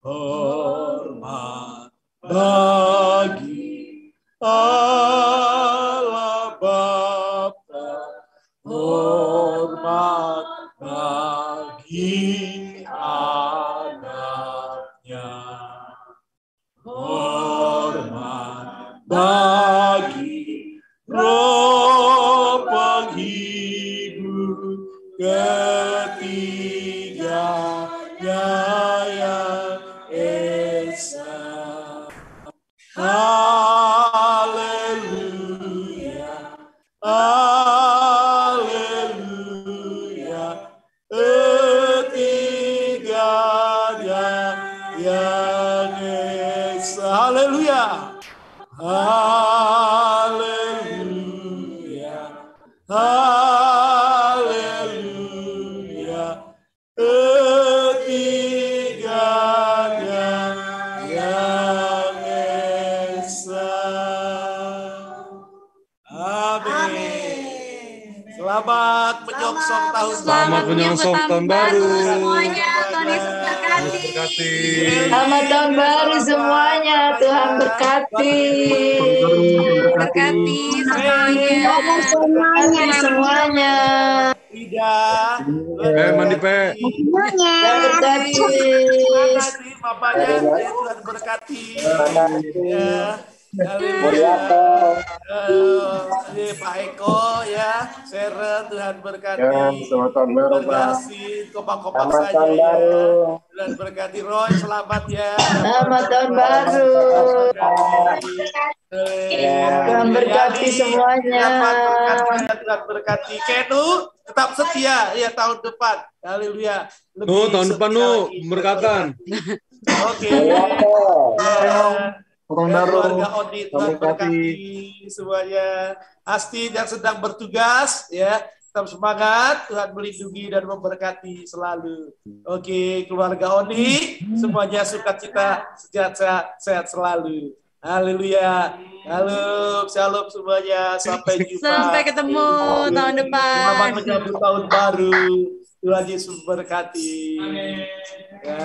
Hormat bagi Allah Bapa. Hormat bagi Selamat menyongsong tahun baru. Semuanya, Tuhan Yesus berkati. Selamat tahun baru semuanya. Tuhan berkati. Berkati semuanya. Berkati semuanya. Tidak. Eh, mandi pe. Tuhan berkati. Terima kasih Bapaknya, ya, Tuhan berkati. Ya. Haleluya. Eh, Pak Eko ya, Seren Tuhan berkati. Ya, selamat tahun baru, Pak. Terima kasih, kompak-kompak Selamat saja tahun ya. baru. Tuhan berkati Roy, selamat ya. Selamat tahun baru. Tuhan berkati semuanya. Berkati, Tuhan berkati. Kenu tetap setia ya tahun depan. Haleluya. Nu, tahun depan nu berkatan. Oke. Ya. Tahun Dan baru. keluarga kasih. berkati semuanya. Asti yang sedang bertugas ya tetap semangat. Tuhan melindungi dan memberkati selalu. Oke, keluarga Oni, semuanya sukacita, sehat-sehat, sehat selalu. Haleluya. Halo, shalom semuanya. Sampai jumpa. Sampai ketemu tahun depan. Selamat menyambut tahun baru. Tuhan Yesus memberkati. Ya.